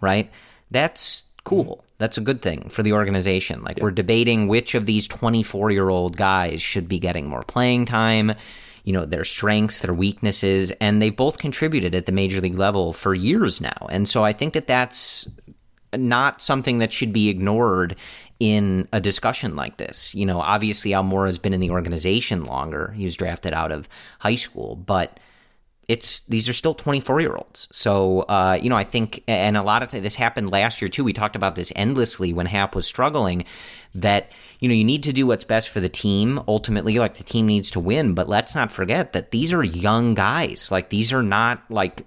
right? That's cool. That's a good thing for the organization. Like, yeah. we're debating which of these 24 year old guys should be getting more playing time, you know, their strengths, their weaknesses, and they've both contributed at the major league level for years now. And so I think that that's not something that should be ignored in a discussion like this. You know, obviously Almora has been in the organization longer. He was drafted out of high school, but it's these are still 24 year olds. So, uh, you know, I think, and a lot of this happened last year too. We talked about this endlessly when Happ was struggling. That you know you need to do what's best for the team. Ultimately, like the team needs to win, but let's not forget that these are young guys. Like these are not like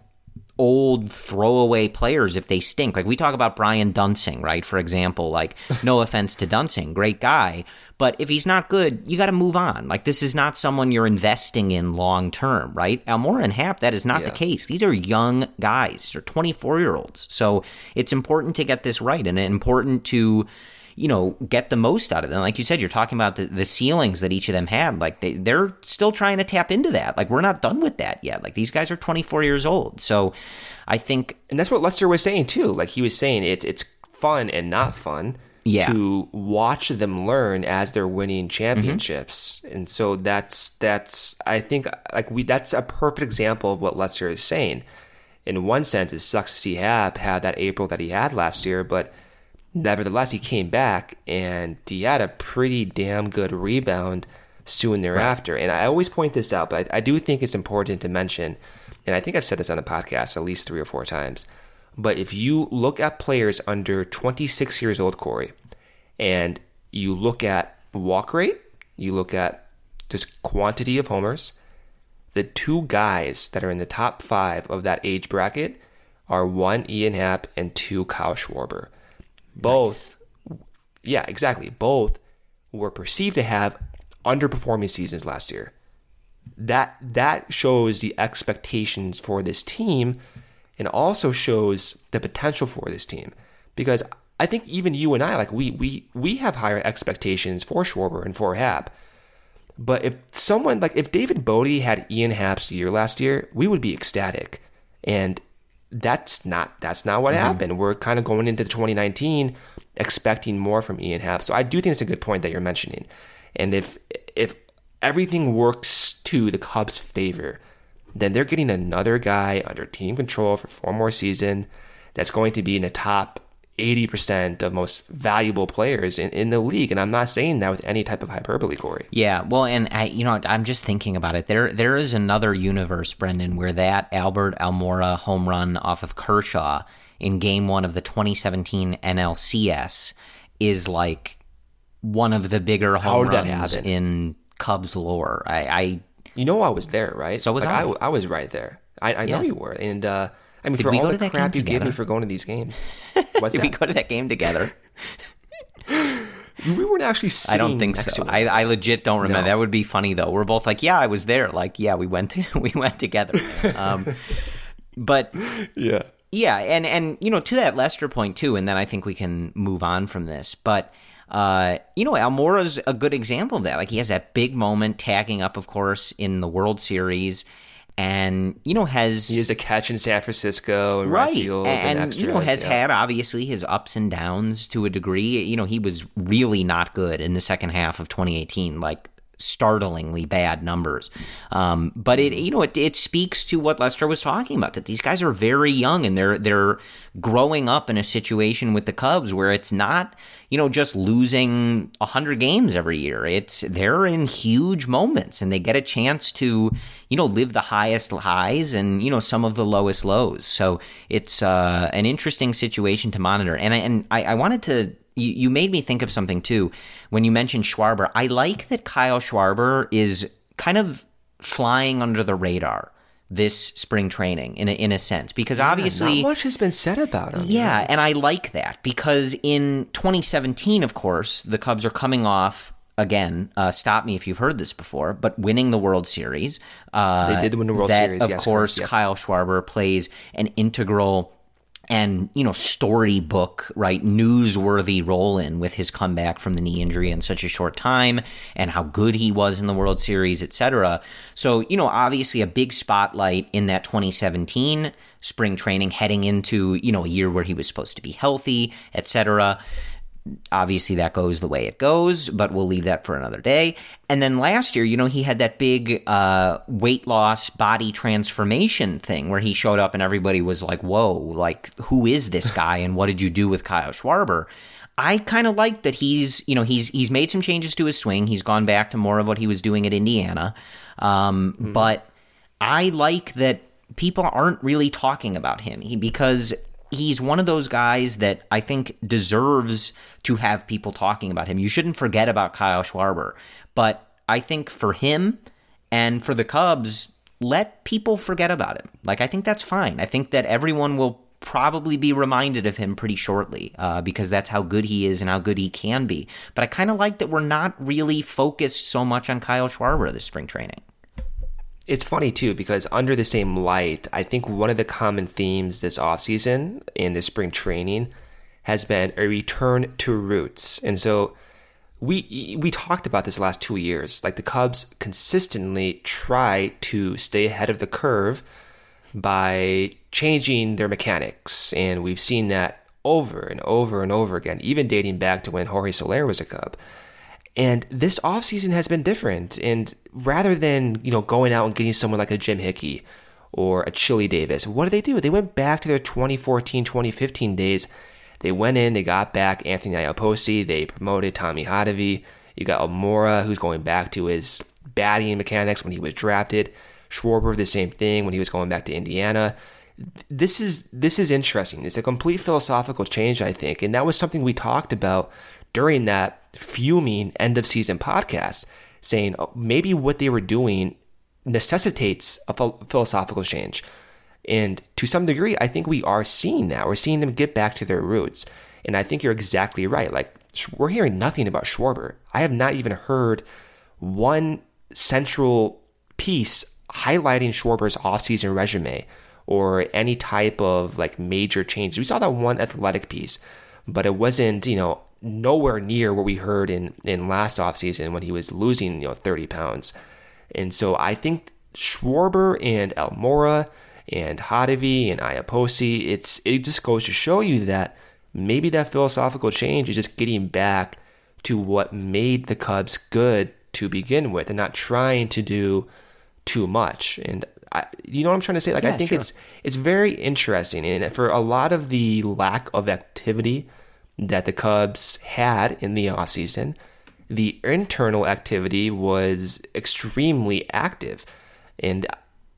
old throwaway players if they stink. Like we talk about Brian Duensing, right? For example, like no offense to Duensing, great guy, but if he's not good, you got to move on. Like this is not someone you're investing in long term, right? Almora and Happ, that is not yeah. the case. These are young guys. They're 24 year olds. So it's important to get this right and it's important to you know, get the most out of them. Like you said, you're talking about the, the ceilings that each of them had. Like they, they're still trying to tap into that. Like we're not done with that yet. Like these guys are 24 years old. So I think. And that's what Lester was saying too. Like he was saying it's, it's fun and not fun. Yeah. to watch them learn as they're winning championships. Mm-hmm. And so that's that's I think like we that's a perfect example of what Lester is saying. In one sense, it sucks to see had that April that he had last year, but Nevertheless, he came back and he had a pretty damn good rebound soon thereafter. Right. And I always point this out, but I, I, do think it's important to mention, and I think I've said this on the podcast at least three or four times. But if you look at players under 26 years old, Corey, and you look at walk rate, you look at just quantity of homers, the two guys that are in the top five of that age bracket are one Ian Happ and two Kyle Schwarber. Both, nice. yeah, exactly. Both were perceived to have underperforming seasons last year. That that shows the expectations for this team, and also shows the potential for this team. Because I think even you and I, like we we we have higher expectations for Schwarber and for Happ. But if someone like if David Bote had Ian Happ's year last year, we would be ecstatic. And that's not that's not what mm-hmm. happened. We're kind of going into 2019 expecting more from Ian Happ. So I do think it's a good point that you're mentioning. And if if everything works to the Cubs' favor, then they're getting another guy under team control for four more seasons that's going to be in the top 80% of most valuable players in, in the league. And I'm not saying that with any type of hyperbole, Corey. Yeah, well, and I, you know, I'm just thinking about it. There, there is another universe, Brendan, where that Albert Almora home run off of Kershaw in Game One of the 2017 NLCS is like one of the bigger home runs in Cubs lore. I, I, you know, I was there, right? So was like, I. I. I was right there. I, I yeah. know you were, and uh, I mean, Did for all the crap you gave me for going to these games, what's Did that? we go to that game together? we weren't actually. I don't think so. I, I legit don't remember. No. That would be funny though. We're both like, yeah, I was there. Like, yeah, we went to we went together. Um, but yeah, yeah, and and you know to that Lester point too, and then I think we can move on from this. But uh, you know, Almora's a good example of that. Like he has that big moment, tagging up, of course, in the World Series and you know has he has a catch in San Francisco and right and, and you know has yeah. had obviously his ups and downs to a degree. You know he was really not good in the second half of 2018, like startlingly bad numbers. Um, but it you know it, it speaks to what Lester was talking about that these guys are very young and they're they're growing up in a situation with the Cubs where it's not you know, just losing 100 games every year. It's they're in huge moments and they get a chance to, you know, live the highest highs and, you know, some of the lowest lows. So it's uh, an interesting situation to monitor. And I, and I, I wanted to you, you made me think of something too when you mentioned Schwarber. I like that Kyle Schwarber is kind of flying under the radar this spring training in a, in a sense because yeah, obviously not much has been said about him. Yeah, and I like that because in 2017, of course, the Cubs are coming off again. Uh, stop me if you've heard this before, but winning the World Series. Uh, they did win the World that, Series. Of yes, course, Kyle Schwarber plays an integral and you know storybook right newsworthy role in with his comeback from the knee injury in such a short time and how good he was in the World Series etc so you know obviously a big spotlight in that 2017 spring training heading into you know a year where he was supposed to be healthy etc obviously that goes the way it goes, but we'll leave that for another day. And then last year, you know, he had that big uh, weight loss body transformation thing where he showed up and everybody was like, whoa, like, who is this guy and what did you do with Kyle Schwarber? I kind of like that he's, you know, he's he's made some changes to his swing. He's gone back to more of what he was doing at Indiana. Um, mm-hmm. But I like that people aren't really talking about him he, because he's one of those guys that I think deserves to have people talking about him. You shouldn't forget about Kyle Schwarber, but I think for him and for the Cubs, let people forget about him. Like I think that's fine. I think that everyone will probably be reminded of him pretty shortly uh, because that's how good he is and how good he can be. But I kind of like that we're not really focused so much on Kyle Schwarber this spring training it's funny too because under the same light, I think one of the common themes this offseason in this spring training has been a return to roots. And so we we talked about this last 2 years. Like the Cubs consistently try to stay ahead of the curve by changing their mechanics and we've seen that over and over and over again, even dating back to when Jorge Soler was a Cub. And this offseason has been different. And rather than, you know, going out and getting someone like a Jim Hickey or a Chili Davis, what did they do? They went back to their 2014, 2015 days. They went in, they got back Anthony Iapoce, they promoted Tommy Hottovy. You got Almora, who's going back to his batting mechanics when he was drafted. Schwarber, the same thing when he was going back to Indiana. This is this is interesting. It's a complete philosophical change, I think, and that was something we talked about during that fuming end of season podcast saying oh, maybe what they were doing necessitates a philosophical change. And to some degree, I think we are seeing that. We're seeing them get back to their roots. And I think you're exactly right. Like, we're hearing nothing about Schwarber. I have not even heard one central piece highlighting Schwarber's offseason resume or any type of like major change. We saw that one athletic piece, but it wasn't, you know, nowhere near what we heard in in last offseason when he was losing you know 30 pounds. And so I think Schwarber and Almora and Hottovy and Iapoce, it's it just goes to show you that maybe that philosophical change is just getting back to what made the Cubs good to begin with and not trying to do too much. And I, you know what I'm trying to say? Like Yeah, I think sure. it's it's very interesting, and for a lot of the lack of activity that the Cubs had in the offseason, the internal activity was extremely active, and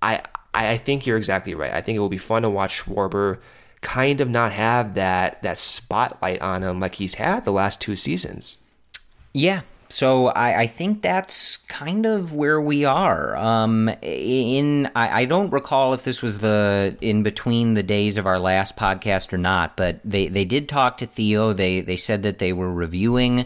I I think you're exactly right. I think it will be fun to watch Schwarber kind of not have that that spotlight on him like he's had the last two seasons. Yeah. So I, I think that's kind of where we are. Um, in I, I don't recall if this was the in between the days of our last podcast or not, but they, they did talk to Theo. They they said that they were reviewing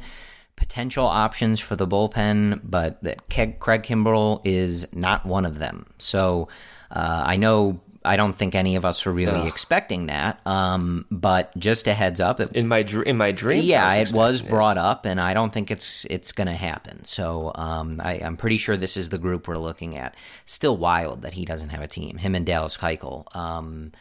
potential options for the bullpen, but that Craig Kimbrel is not one of them. So uh, I know I don't think any of us were really expecting that. Um, but just a heads up, it In my dr- in my dreams, yeah, was it was brought up, and I don't think it's it's going to happen. So um, I, I'm pretty sure this is the group we're looking at. Still wild that he doesn't have a team. Him and Dallas Keuchel. Um,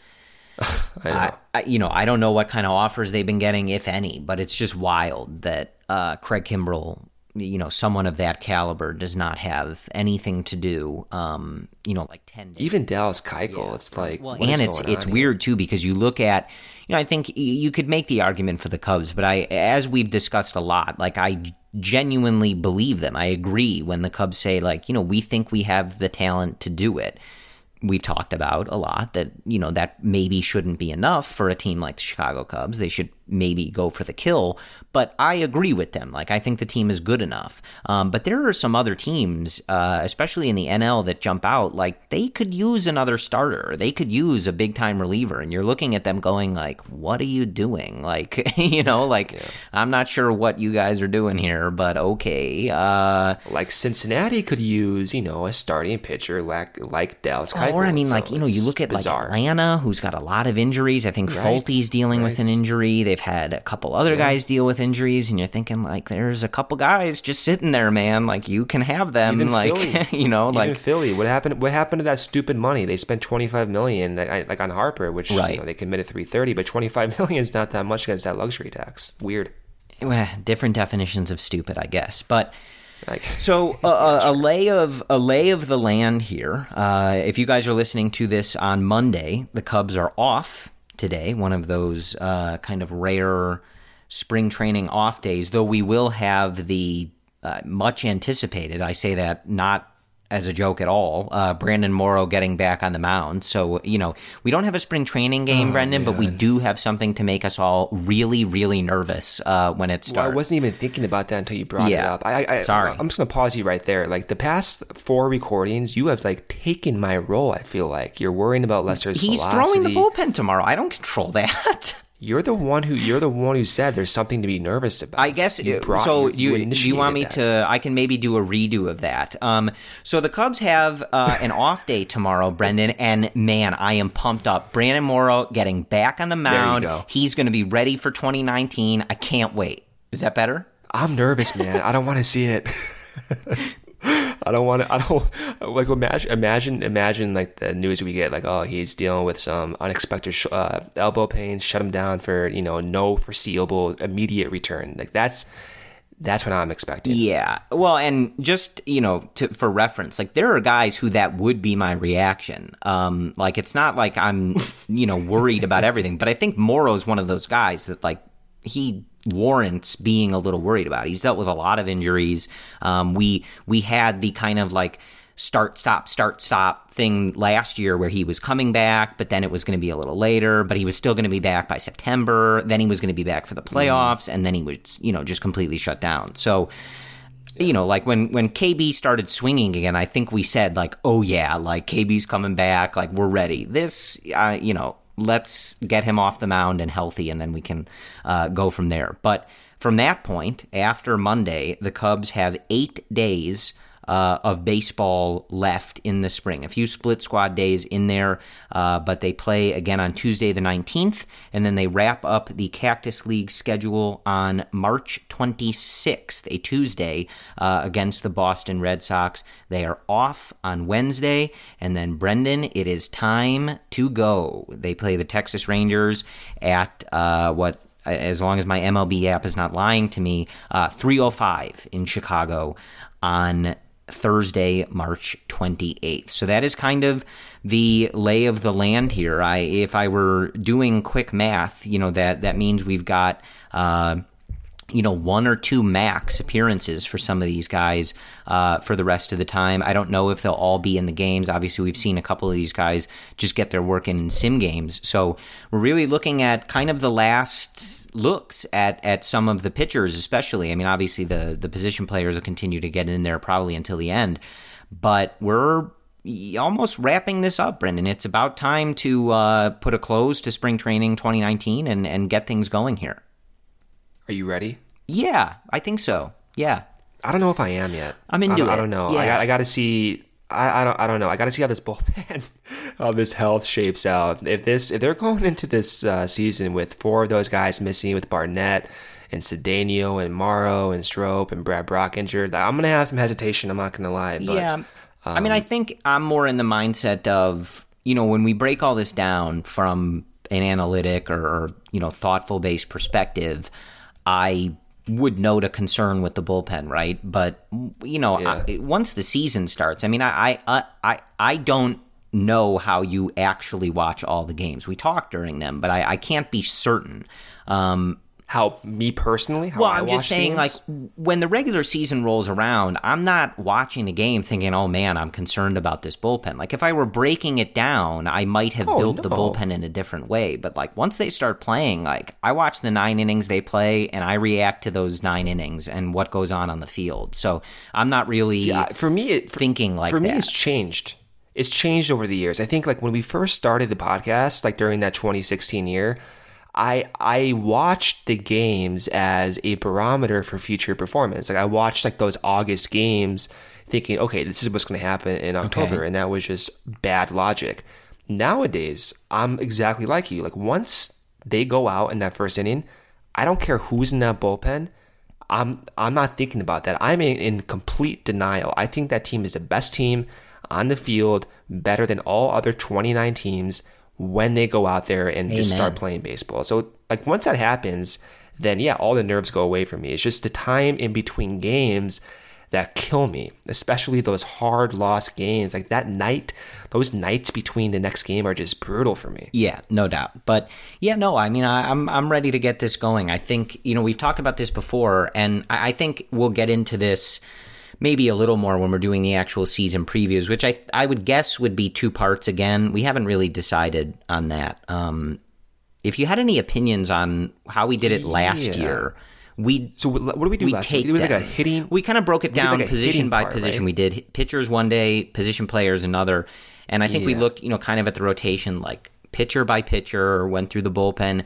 I know. I, I, you know, I don't know what kind of offers they've been getting, if any, but it's just wild that uh, Craig Kimbrel, you know, someone of that caliber, does not have anything to do. Um, you know, like ten days Even Dallas Keuchel, it's like, well, and it's it's weird too because you look at, you know, I think you could make the argument for the Cubs, but I, as we've discussed a lot, like I genuinely believe them. I agree when the Cubs say, like, you know, we think we have the talent to do it. We've talked about a lot that you know that maybe shouldn't be enough for a team like the Chicago Cubs. They should maybe go for the kill. But I agree with them. Like I think the team is good enough. Um, but there are some other teams, uh, especially in the NL, that jump out. Like they could use another starter. They could use a big time reliever. And you're looking at them going like, "What are you doing?" Like you know, like I'm not sure what you guys are doing here, but okay. Uh, Like Cincinnati could use, you know, a starting pitcher like like Dallas Keuchel. or I mean, so like you know, you look at bizarre. like Atlanta, who's got a lot of injuries. I think Right, Folty's dealing with an right. injury. They've had a couple other guys deal with injuries, and you're thinking like, there's a couple guys just sitting there, man. Like you can have them. Even like you know, Even like Philly. What happened? What happened to that stupid money? They spent twenty five million, like, like on Harper, which Right. you know, they committed three thirty, but twenty five million is not that much against that luxury tax. Weird. well, different definitions of stupid, I guess, but. Like, So a, a, a lay of a lay of the land here. Uh, if you guys are listening to this on Monday, the Cubs are off today. One of those uh, kind of rare spring training off days. Though we will have the uh, much anticipated. I say that not as a joke at all. Uh, Brandon Morrow getting back on the mound. So you know we don't have a spring training game, Brendan, but we do have something to make us all really, really nervous uh, when it Well, starts. I wasn't even thinking about that until you brought it up. I, I, Sorry. I'm just gonna pause you right there. Like the past four recordings, you have like taken my role. I feel like you're worrying about Lester's He's velocity. throwing the bullpen tomorrow. I don't control that. You're the one who you're the one who said there's something to be nervous about. I guess You uh, brought- so. you- You, you do you want me that. to? I can maybe do a redo of that. Um, so the Cubs have uh, an off day tomorrow, Brendan, and man, I am pumped up. Brandon Morrow getting back on the mound. go. He's going to be ready for 2019. I can't wait. Is that better? I'm nervous, man. I don't want to see it. I don't want to. I don't like imagine. Imagine. Imagine like the news we get. Like, oh, he's dealing with some unexpected sh- uh, elbow pain. Shut him down for you know no foreseeable immediate return. Like that's that's what I'm expecting. Yeah. Well, and just you know, to, for reference, like there are guys who that would be my reaction. Um, like it's not like I'm, you know, worried about everything, but I think Morrow's one of those guys that like he warrants being a little worried about. He's dealt with a lot of injuries. Um, we we had the kind of like start stop start stop thing last year where he was coming back but then it was going to be a little later but he was still going to be back by September then he was going to be back for the playoffs and then he was you know just completely shut down so you know like when when KB started swinging again I think we said like oh yeah like KB's coming back like we're ready this uh, you know let's get him off the mound and healthy and then we can uh, go from there. But from that point after Monday the Cubs have 8 days uh, of baseball left in the spring. A few split squad days in there, uh, but they play again on Tuesday the 19th, and then they wrap up the Cactus League schedule on March 26th, a Tuesday, uh, against the Boston Red Sox. They are off on Wednesday, and then Brendan, it is time to go. They play the Texas Rangers at uh, what as long as my MLB app is not lying to me, uh, 305 in Chicago on Thursday, March 28th. So that is kind of the lay of the land here. I if I were doing quick math, you know that that means we've got uh, you know, one or two max appearances for some of these guys uh, for the rest of the time. I don't know if they'll all be in the games. Obviously, we've seen a couple of these guys just get their work in in sim games. So we're really looking at kind of the last looks at at some of the pitchers, especially. I mean, obviously the the position players will continue to get in there probably until the end, but we're almost wrapping this up, Brendan. It's about time to uh, put a close to spring training 2019 and and get things going here. Are you ready? Yeah, I think so. Yeah. I don't know if I am yet. I'm into I it. I don't know. Yeah. I got, I got to see. I, I don't. I don't know. I got to see how this bullpen, how this health shapes out. If this, if they're going into this uh, season with four of those guys missing, with Barnette and Cedeno and Morrow and Strop and Brad Brach injured, I'm gonna have some hesitation. I'm not gonna lie. But, yeah. I mean, I think I'm more in the mindset of you know when we break all this down from an analytic or, or you know thoughtful based perspective, I would note a concern with the bullpen, right? But you know, Yeah. I, once the season starts, I mean, I, I, I, I don't know how you actually watch all the games. We talk during them, but I, I can't be certain. Um, How me personally? How well, I I'm just saying, like, when the regular season rolls around, I'm not watching a game thinking, oh man, I'm concerned about this bullpen. Like, if I were breaking it down, I might have Oh, built the bullpen in a different way. But, like, once they start playing, like, I watch the nine innings they play and I react to those nine innings and what goes on on the field. So I'm not really Yeah, for me, it, for, thinking like for me, that. it's changed. It's changed over the years. I think like when we first started the podcast, like during that 2016 year, I I watched the games as a barometer for future performance. Like I watched like those August games, thinking, okay, this is what's going to happen in October, and that was just bad logic. Nowadays, I'm exactly like you. Like once they go out in that first inning, I don't care who's in that bullpen. I'm I'm not thinking about that. I'm in, in complete denial. I think that team is the best team on the field, better than all other 29 teams when they go out there and just start playing baseball. So like once that happens, then yeah, all the nerves go away from me. It's just the time in between games that kill me, especially those hard lost games. Like that night, those nights between the next game are just brutal for me. Yeah, no doubt. But yeah, no, I mean, I, I'm I'm ready to get this going. I think you know we've talked about this before, and I, I think we'll get into this maybe a little more when we're doing the actual season previews, which I I would guess would be two parts. Again, we haven't really decided on that. Um, if you had any opinions on how we did it last Yeah. year, we So what do we do we last take? We like a hitting. We kind of broke it down like position by part, position. right? We did pitchers one day, position players another, and I think we looked, you know, kind of at the rotation, like pitcher by pitcher, went through the bullpen.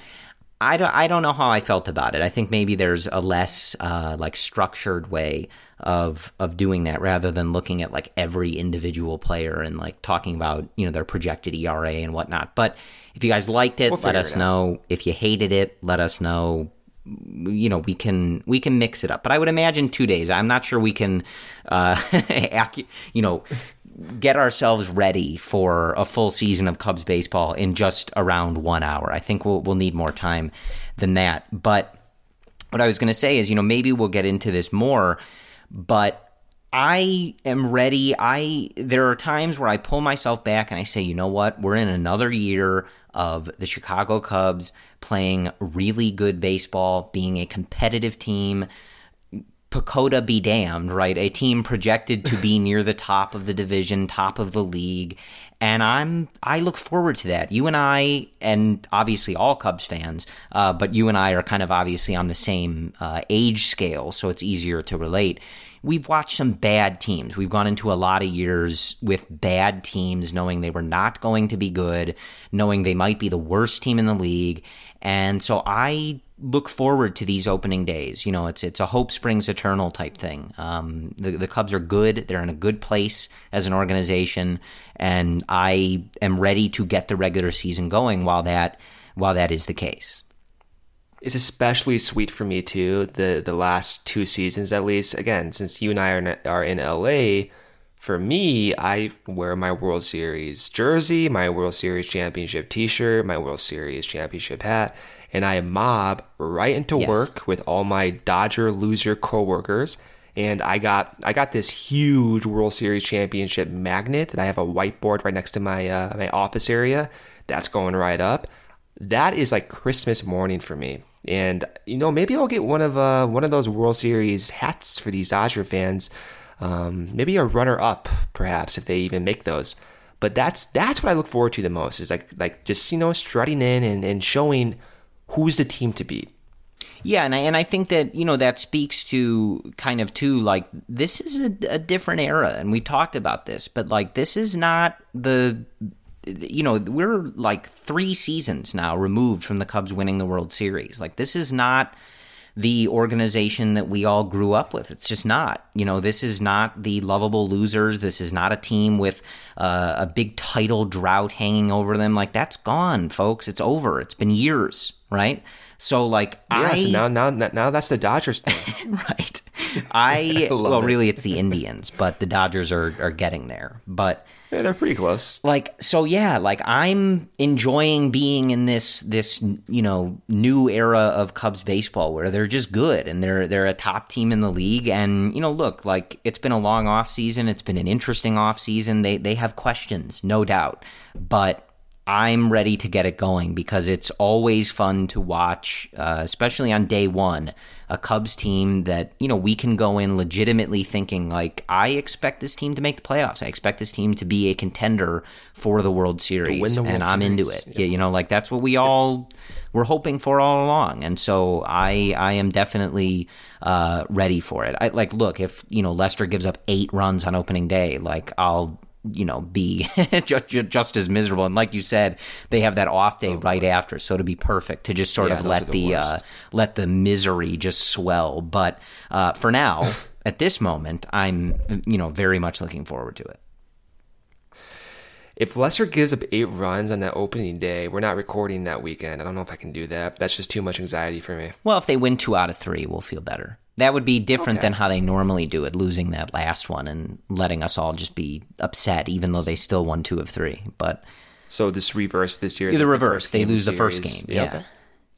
I don't, I don't know how I felt about it. I think maybe there's a less uh, like structured way of of doing that rather than looking at like every individual player and like talking about you know their projected ERA and whatnot. But if you guys liked it, We'll let us it know. If you hated it, let us know you know we can we can mix it up but i would imagine two days i'm not sure we can uh you know get ourselves ready for a full season of cubs baseball in just around one hour i think we'll, we'll need more time than that but what I was going to say is, you know, maybe we'll get into this more, but I am ready. I there are times where I pull myself back and I say, you know what? We're in another year of the Chicago Cubs playing really good baseball, being a competitive team. PECOTA be damned, right? A team projected to be near the top of the division, top of the league, and I'm I look forward to that. You and I, and obviously all Cubs fans, uh, but you and I are kind of obviously on the same uh, age scale, so it's easier to relate. We've watched some bad teams. We've gone into a lot of years with bad teams, knowing they were not going to be good, knowing they might be the worst team in the league, and so I look forward to these opening days. You know, it's it's a hope springs eternal type thing. Um, the the Cubs are good; they're in a good place as an organization, and I am ready to get the regular season going while that while that is the case. It's especially sweet for me too. The the last two seasons, at least. Again, since you and I are in, are in LA, for me, I wear my World Series jersey, my World Series championship T-shirt, my World Series championship hat, and I mob right into Yes. work with all my Dodger loser coworkers and I got I got this huge World Series championship magnet that I have a whiteboard right next to my uh, my office area. That's going right up. That is like Christmas morning for me. And you know, maybe I'll get one of uh, one of those World Series hats for these Dodger fans. Um, maybe a runner up, perhaps, if they even make those. But that's that's what I look forward to the most is like like just you know strutting in and, and showing who's the team to beat. Yeah, and I, and I think that you know that speaks to kind of too like this is a, a different era, and we talked about this, but like this is not the you know we're like three seasons now removed from the Cubs winning the World Series. Like this is not the organization that we all grew up with. It's just not. You know, this is not the lovable losers. This is not a team with uh, a big title drought hanging over them. Like that's gone, folks. It's over. It's been years, right? So like yeah, I so now now now that's the Dodgers thing. right. I, I well, it. really, it's the Indians, but the Dodgers are are getting there. But yeah, they're pretty close. like, so yeah, like I'm enjoying being in this this you know new era of Cubs baseball where they're just good and they're they're a top team in the league. And you know, look, like it's been a long off season. It's been an interesting off season. They they have questions, no doubt, but. I'm ready to get it going because it's always fun to watch, uh, especially on day one, a Cubs team that, you know, we can go in legitimately thinking, like, I expect this team to make the playoffs. I expect this team to be a contender for the World Series. the World and I'm into it. Yeah, you know, like that's what we all were hoping for all along. And so I I am definitely uh, ready for it. I like look, if, you know, Lester gives up eight runs on opening day, like I'll you know, be just, just as miserable. And like you said, they have that off day right after, so to be perfect to just sort Oh, Yeah, of let the the, uh, let the misery just swell. But uh, for now, at this moment, I'm you know very much looking forward to it. If Lester gives up eight runs on that opening day, we're not recording that weekend. I don't know if I can do that. That's just too much anxiety for me. Well, if they win two out of three, we'll feel better. That would be different Okay. than how they normally do it, losing that last one and letting us all just be upset, even though they still won two of three. But So this reverse this year. Yeah, the reverse. They lose the first series. game, yeah. okay.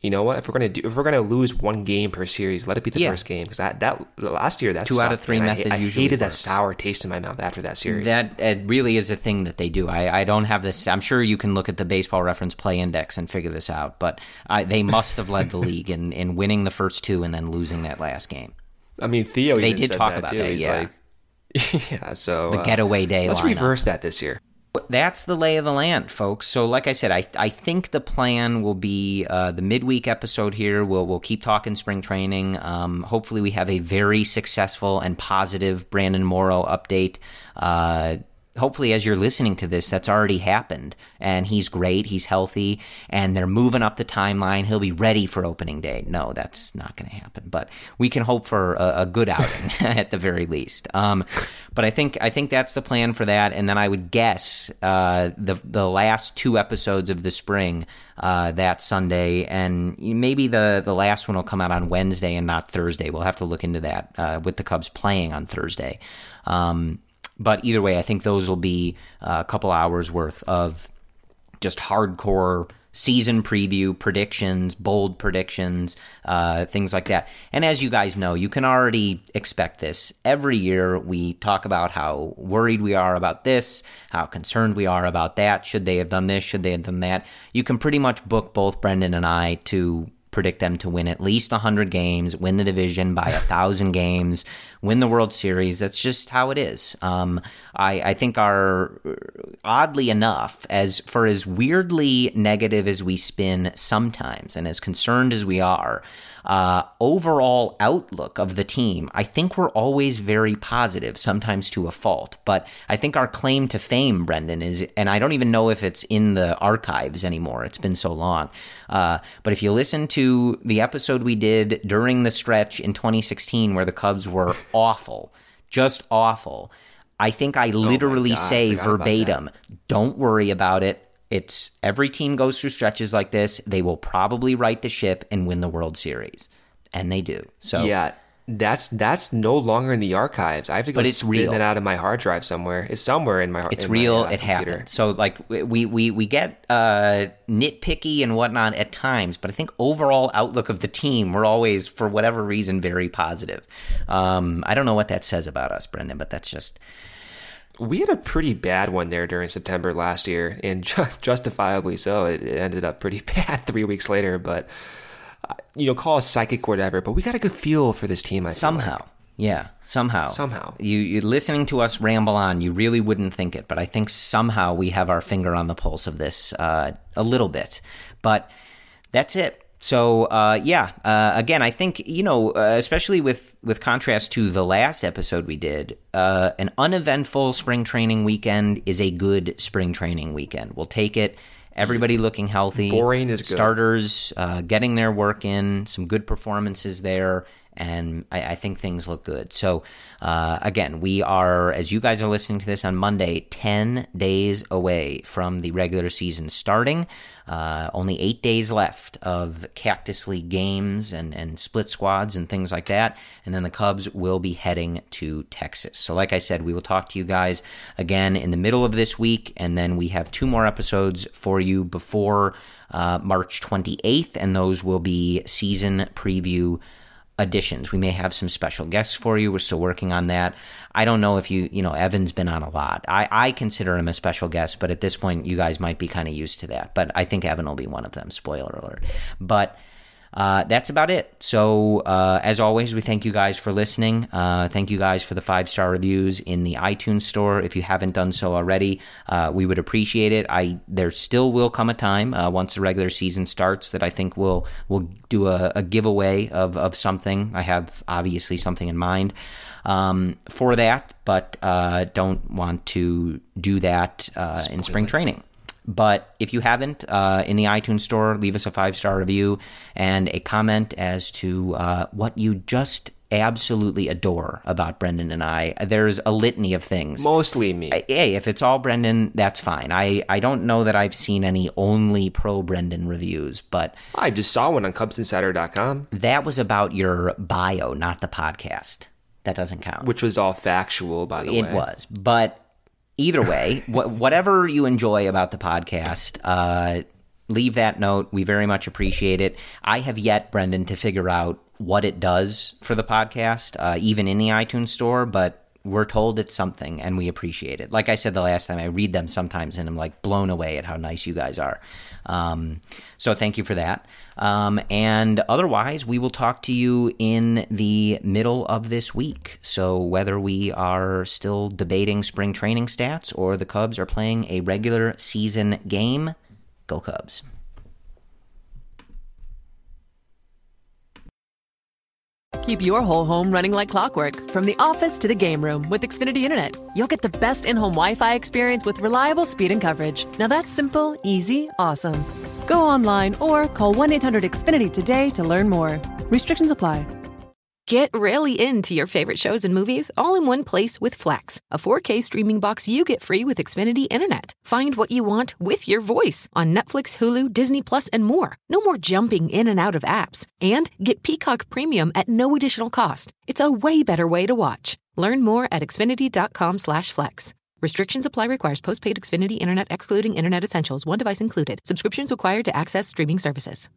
You know what? If we're gonna do, if we're gonna lose one game per series, let it be the Yeah. first game because that that last year that Two out of three. I method I, usually hated that sour taste in my mouth after that series. that it really is a thing that they do. I, I don't have this. I'm sure you can look at the Baseball Reference Play Index and figure this out. But I, they must have led the league in, in winning the first two and then losing that last game. I mean, Theo. They even did said talk that, about too. that, He's yeah. like, yeah. So The uh, getaway day Let's lineup. reverse that this year. That's the lay of the land, folks. So, like I said, I I think the plan will be uh, the midweek episode here. We'll we'll keep talking spring training. Um, hopefully, we have a very successful and positive Brandon Morrow update. Uh, hopefully, as you're listening to this, that's already happened, and he's great. He's healthy, and they're moving up the timeline. He'll be ready for opening day. No, that's not going to happen, but we can hope for a, a good outing at the very least. Um, but I think I think that's the plan for that, and then I would guess uh, the the last two episodes of the spring uh, that Sunday, and maybe the the last one will come out on Wednesday and not Thursday. We'll have to look into that uh, with the Cubs playing on Thursday. Um, but either way, I think those will be uh, a couple hours worth of just hardcore season preview predictions, bold predictions, uh, things like that. And as you guys know, you can already expect this. Every year we talk about how worried we are about this, how concerned we are about that. Should they have done this? Should they have done that? You can pretty much book both Brendan and I to predict them to win at least 100 games, win the division by a 1,000 games, win the World Series. That's just how it is. Um, I, I think our, oddly enough, as for as weirdly negative as we spin sometimes and as concerned as we are, uh, overall outlook of the team, I think we're always very positive, sometimes to a fault. But I think our claim to fame, Brendan, is, and I don't even know if it's in the archives anymore. It's been so long. Uh, but if you listen to the episode we did during the stretch in 2016 where the Cubs were awful, just awful, I think I literally God, say verbatim, don't worry about it. It's every team goes through stretches like this. They will probably right the ship and win the World Series. And they do. So Yeah. That's that's no longer in the archives. I have to go But it's spin real. that out of my hard drive somewhere. It's somewhere in my. It's in my, real. uh, it computer. happened. So like we we we get uh, nitpicky and whatnot at times, but I think overall outlook of the team, we're always for whatever reason very positive. Um, I don't know what that says about us, Brendan, but that's just We had a pretty bad one there during September last year, and ju- justifiably so. It, it ended up pretty bad three weeks later, but uh, you know, call us psychic, or whatever. But we got a good feel for this team. I somehow. like. Yeah, somehow. Somehow. You you listening to us ramble on, you really wouldn't think it, but I think somehow we have our finger on the pulse of this uh, a little bit. But that's it. So uh, yeah, uh, again, I think you know, uh, especially with with contrast to the last episode we did, uh, an uneventful spring training weekend is a good spring training weekend. We'll take it. Everybody looking healthy. Boring is good. Starters uh, getting their work in. Some good performances there and I, I think things look good. So, uh, again, we are, as you guys are listening to this on Monday, 10 days away from the regular season starting. Uh, only eight days left of Cactus League games and, and split squads and things like that. And then the Cubs will be heading to Texas. So, like I said, we will talk to you guys again in the middle of this week. And then we have two more episodes for you before uh, March 28th. And those will be season preview additions. We may have some special guests for you. We're still working on that. I don't know if you, you know, Evan's been on a lot. I, I consider him a special guest, but at this point, you guys might be kind of used to that. But I think Evan will be one of them. Spoiler alert. But uh, that's about it. So, uh, as always, we thank you guys for listening. Uh, thank you guys for the five star reviews in the iTunes store. If you haven't done so already, uh, we would appreciate it. I there still will come a time uh, once the regular season starts that I think we'll we'll do a, a giveaway of of something. I have obviously something in mind um, for that, but uh, don't want to do that uh, in spring training. But if you haven't, uh, in the iTunes store, leave us a five star review and a comment as to uh, what you just absolutely adore about Brendan and I. There's a litany of things. Mostly me. Hey, if it's all Brendan, that's fine. I, I don't know that I've seen any only pro Brendan reviews, but I just saw one on CubsInsider.com, that was about your bio, not the podcast. That doesn't count. which was all factual, by the It way. It was, but either way, wh- whatever you enjoy about the podcast, uh, leave that note. We very much appreciate it. I have yet, Brendan, to figure out what it does for the podcast, uh, even in the iTunes store, but. We're told it's something and we appreciate it. Like I said the last time, I read them sometimes and I'm like blown away at how nice you guys are. Um, so thank you for that. Um, and otherwise, we will talk to you in the middle of this week. So whether we are still debating spring training stats or the Cubs are playing a regular season game, go Cubs. Keep your whole home running like clockwork from the office to the game room with Xfinity Internet. You'll get the best in home Wi Fi experience with reliable speed and coverage. Now that's simple, easy, awesome. Go online or call 1 800 Xfinity today to learn more. Restrictions apply. Get really into your favorite shows and movies all in one place with Flex, a 4K streaming box you get free with Xfinity Internet. Find what you want with your voice on Netflix, Hulu, Disney Plus, and more. No more jumping in and out of apps. And get Peacock Premium at no additional cost. It's a way better way to watch. Learn more at xfinity.com slash flex. Restrictions apply requires postpaid Xfinity Internet excluding Internet Essentials. One device included. Subscriptions required to access streaming services.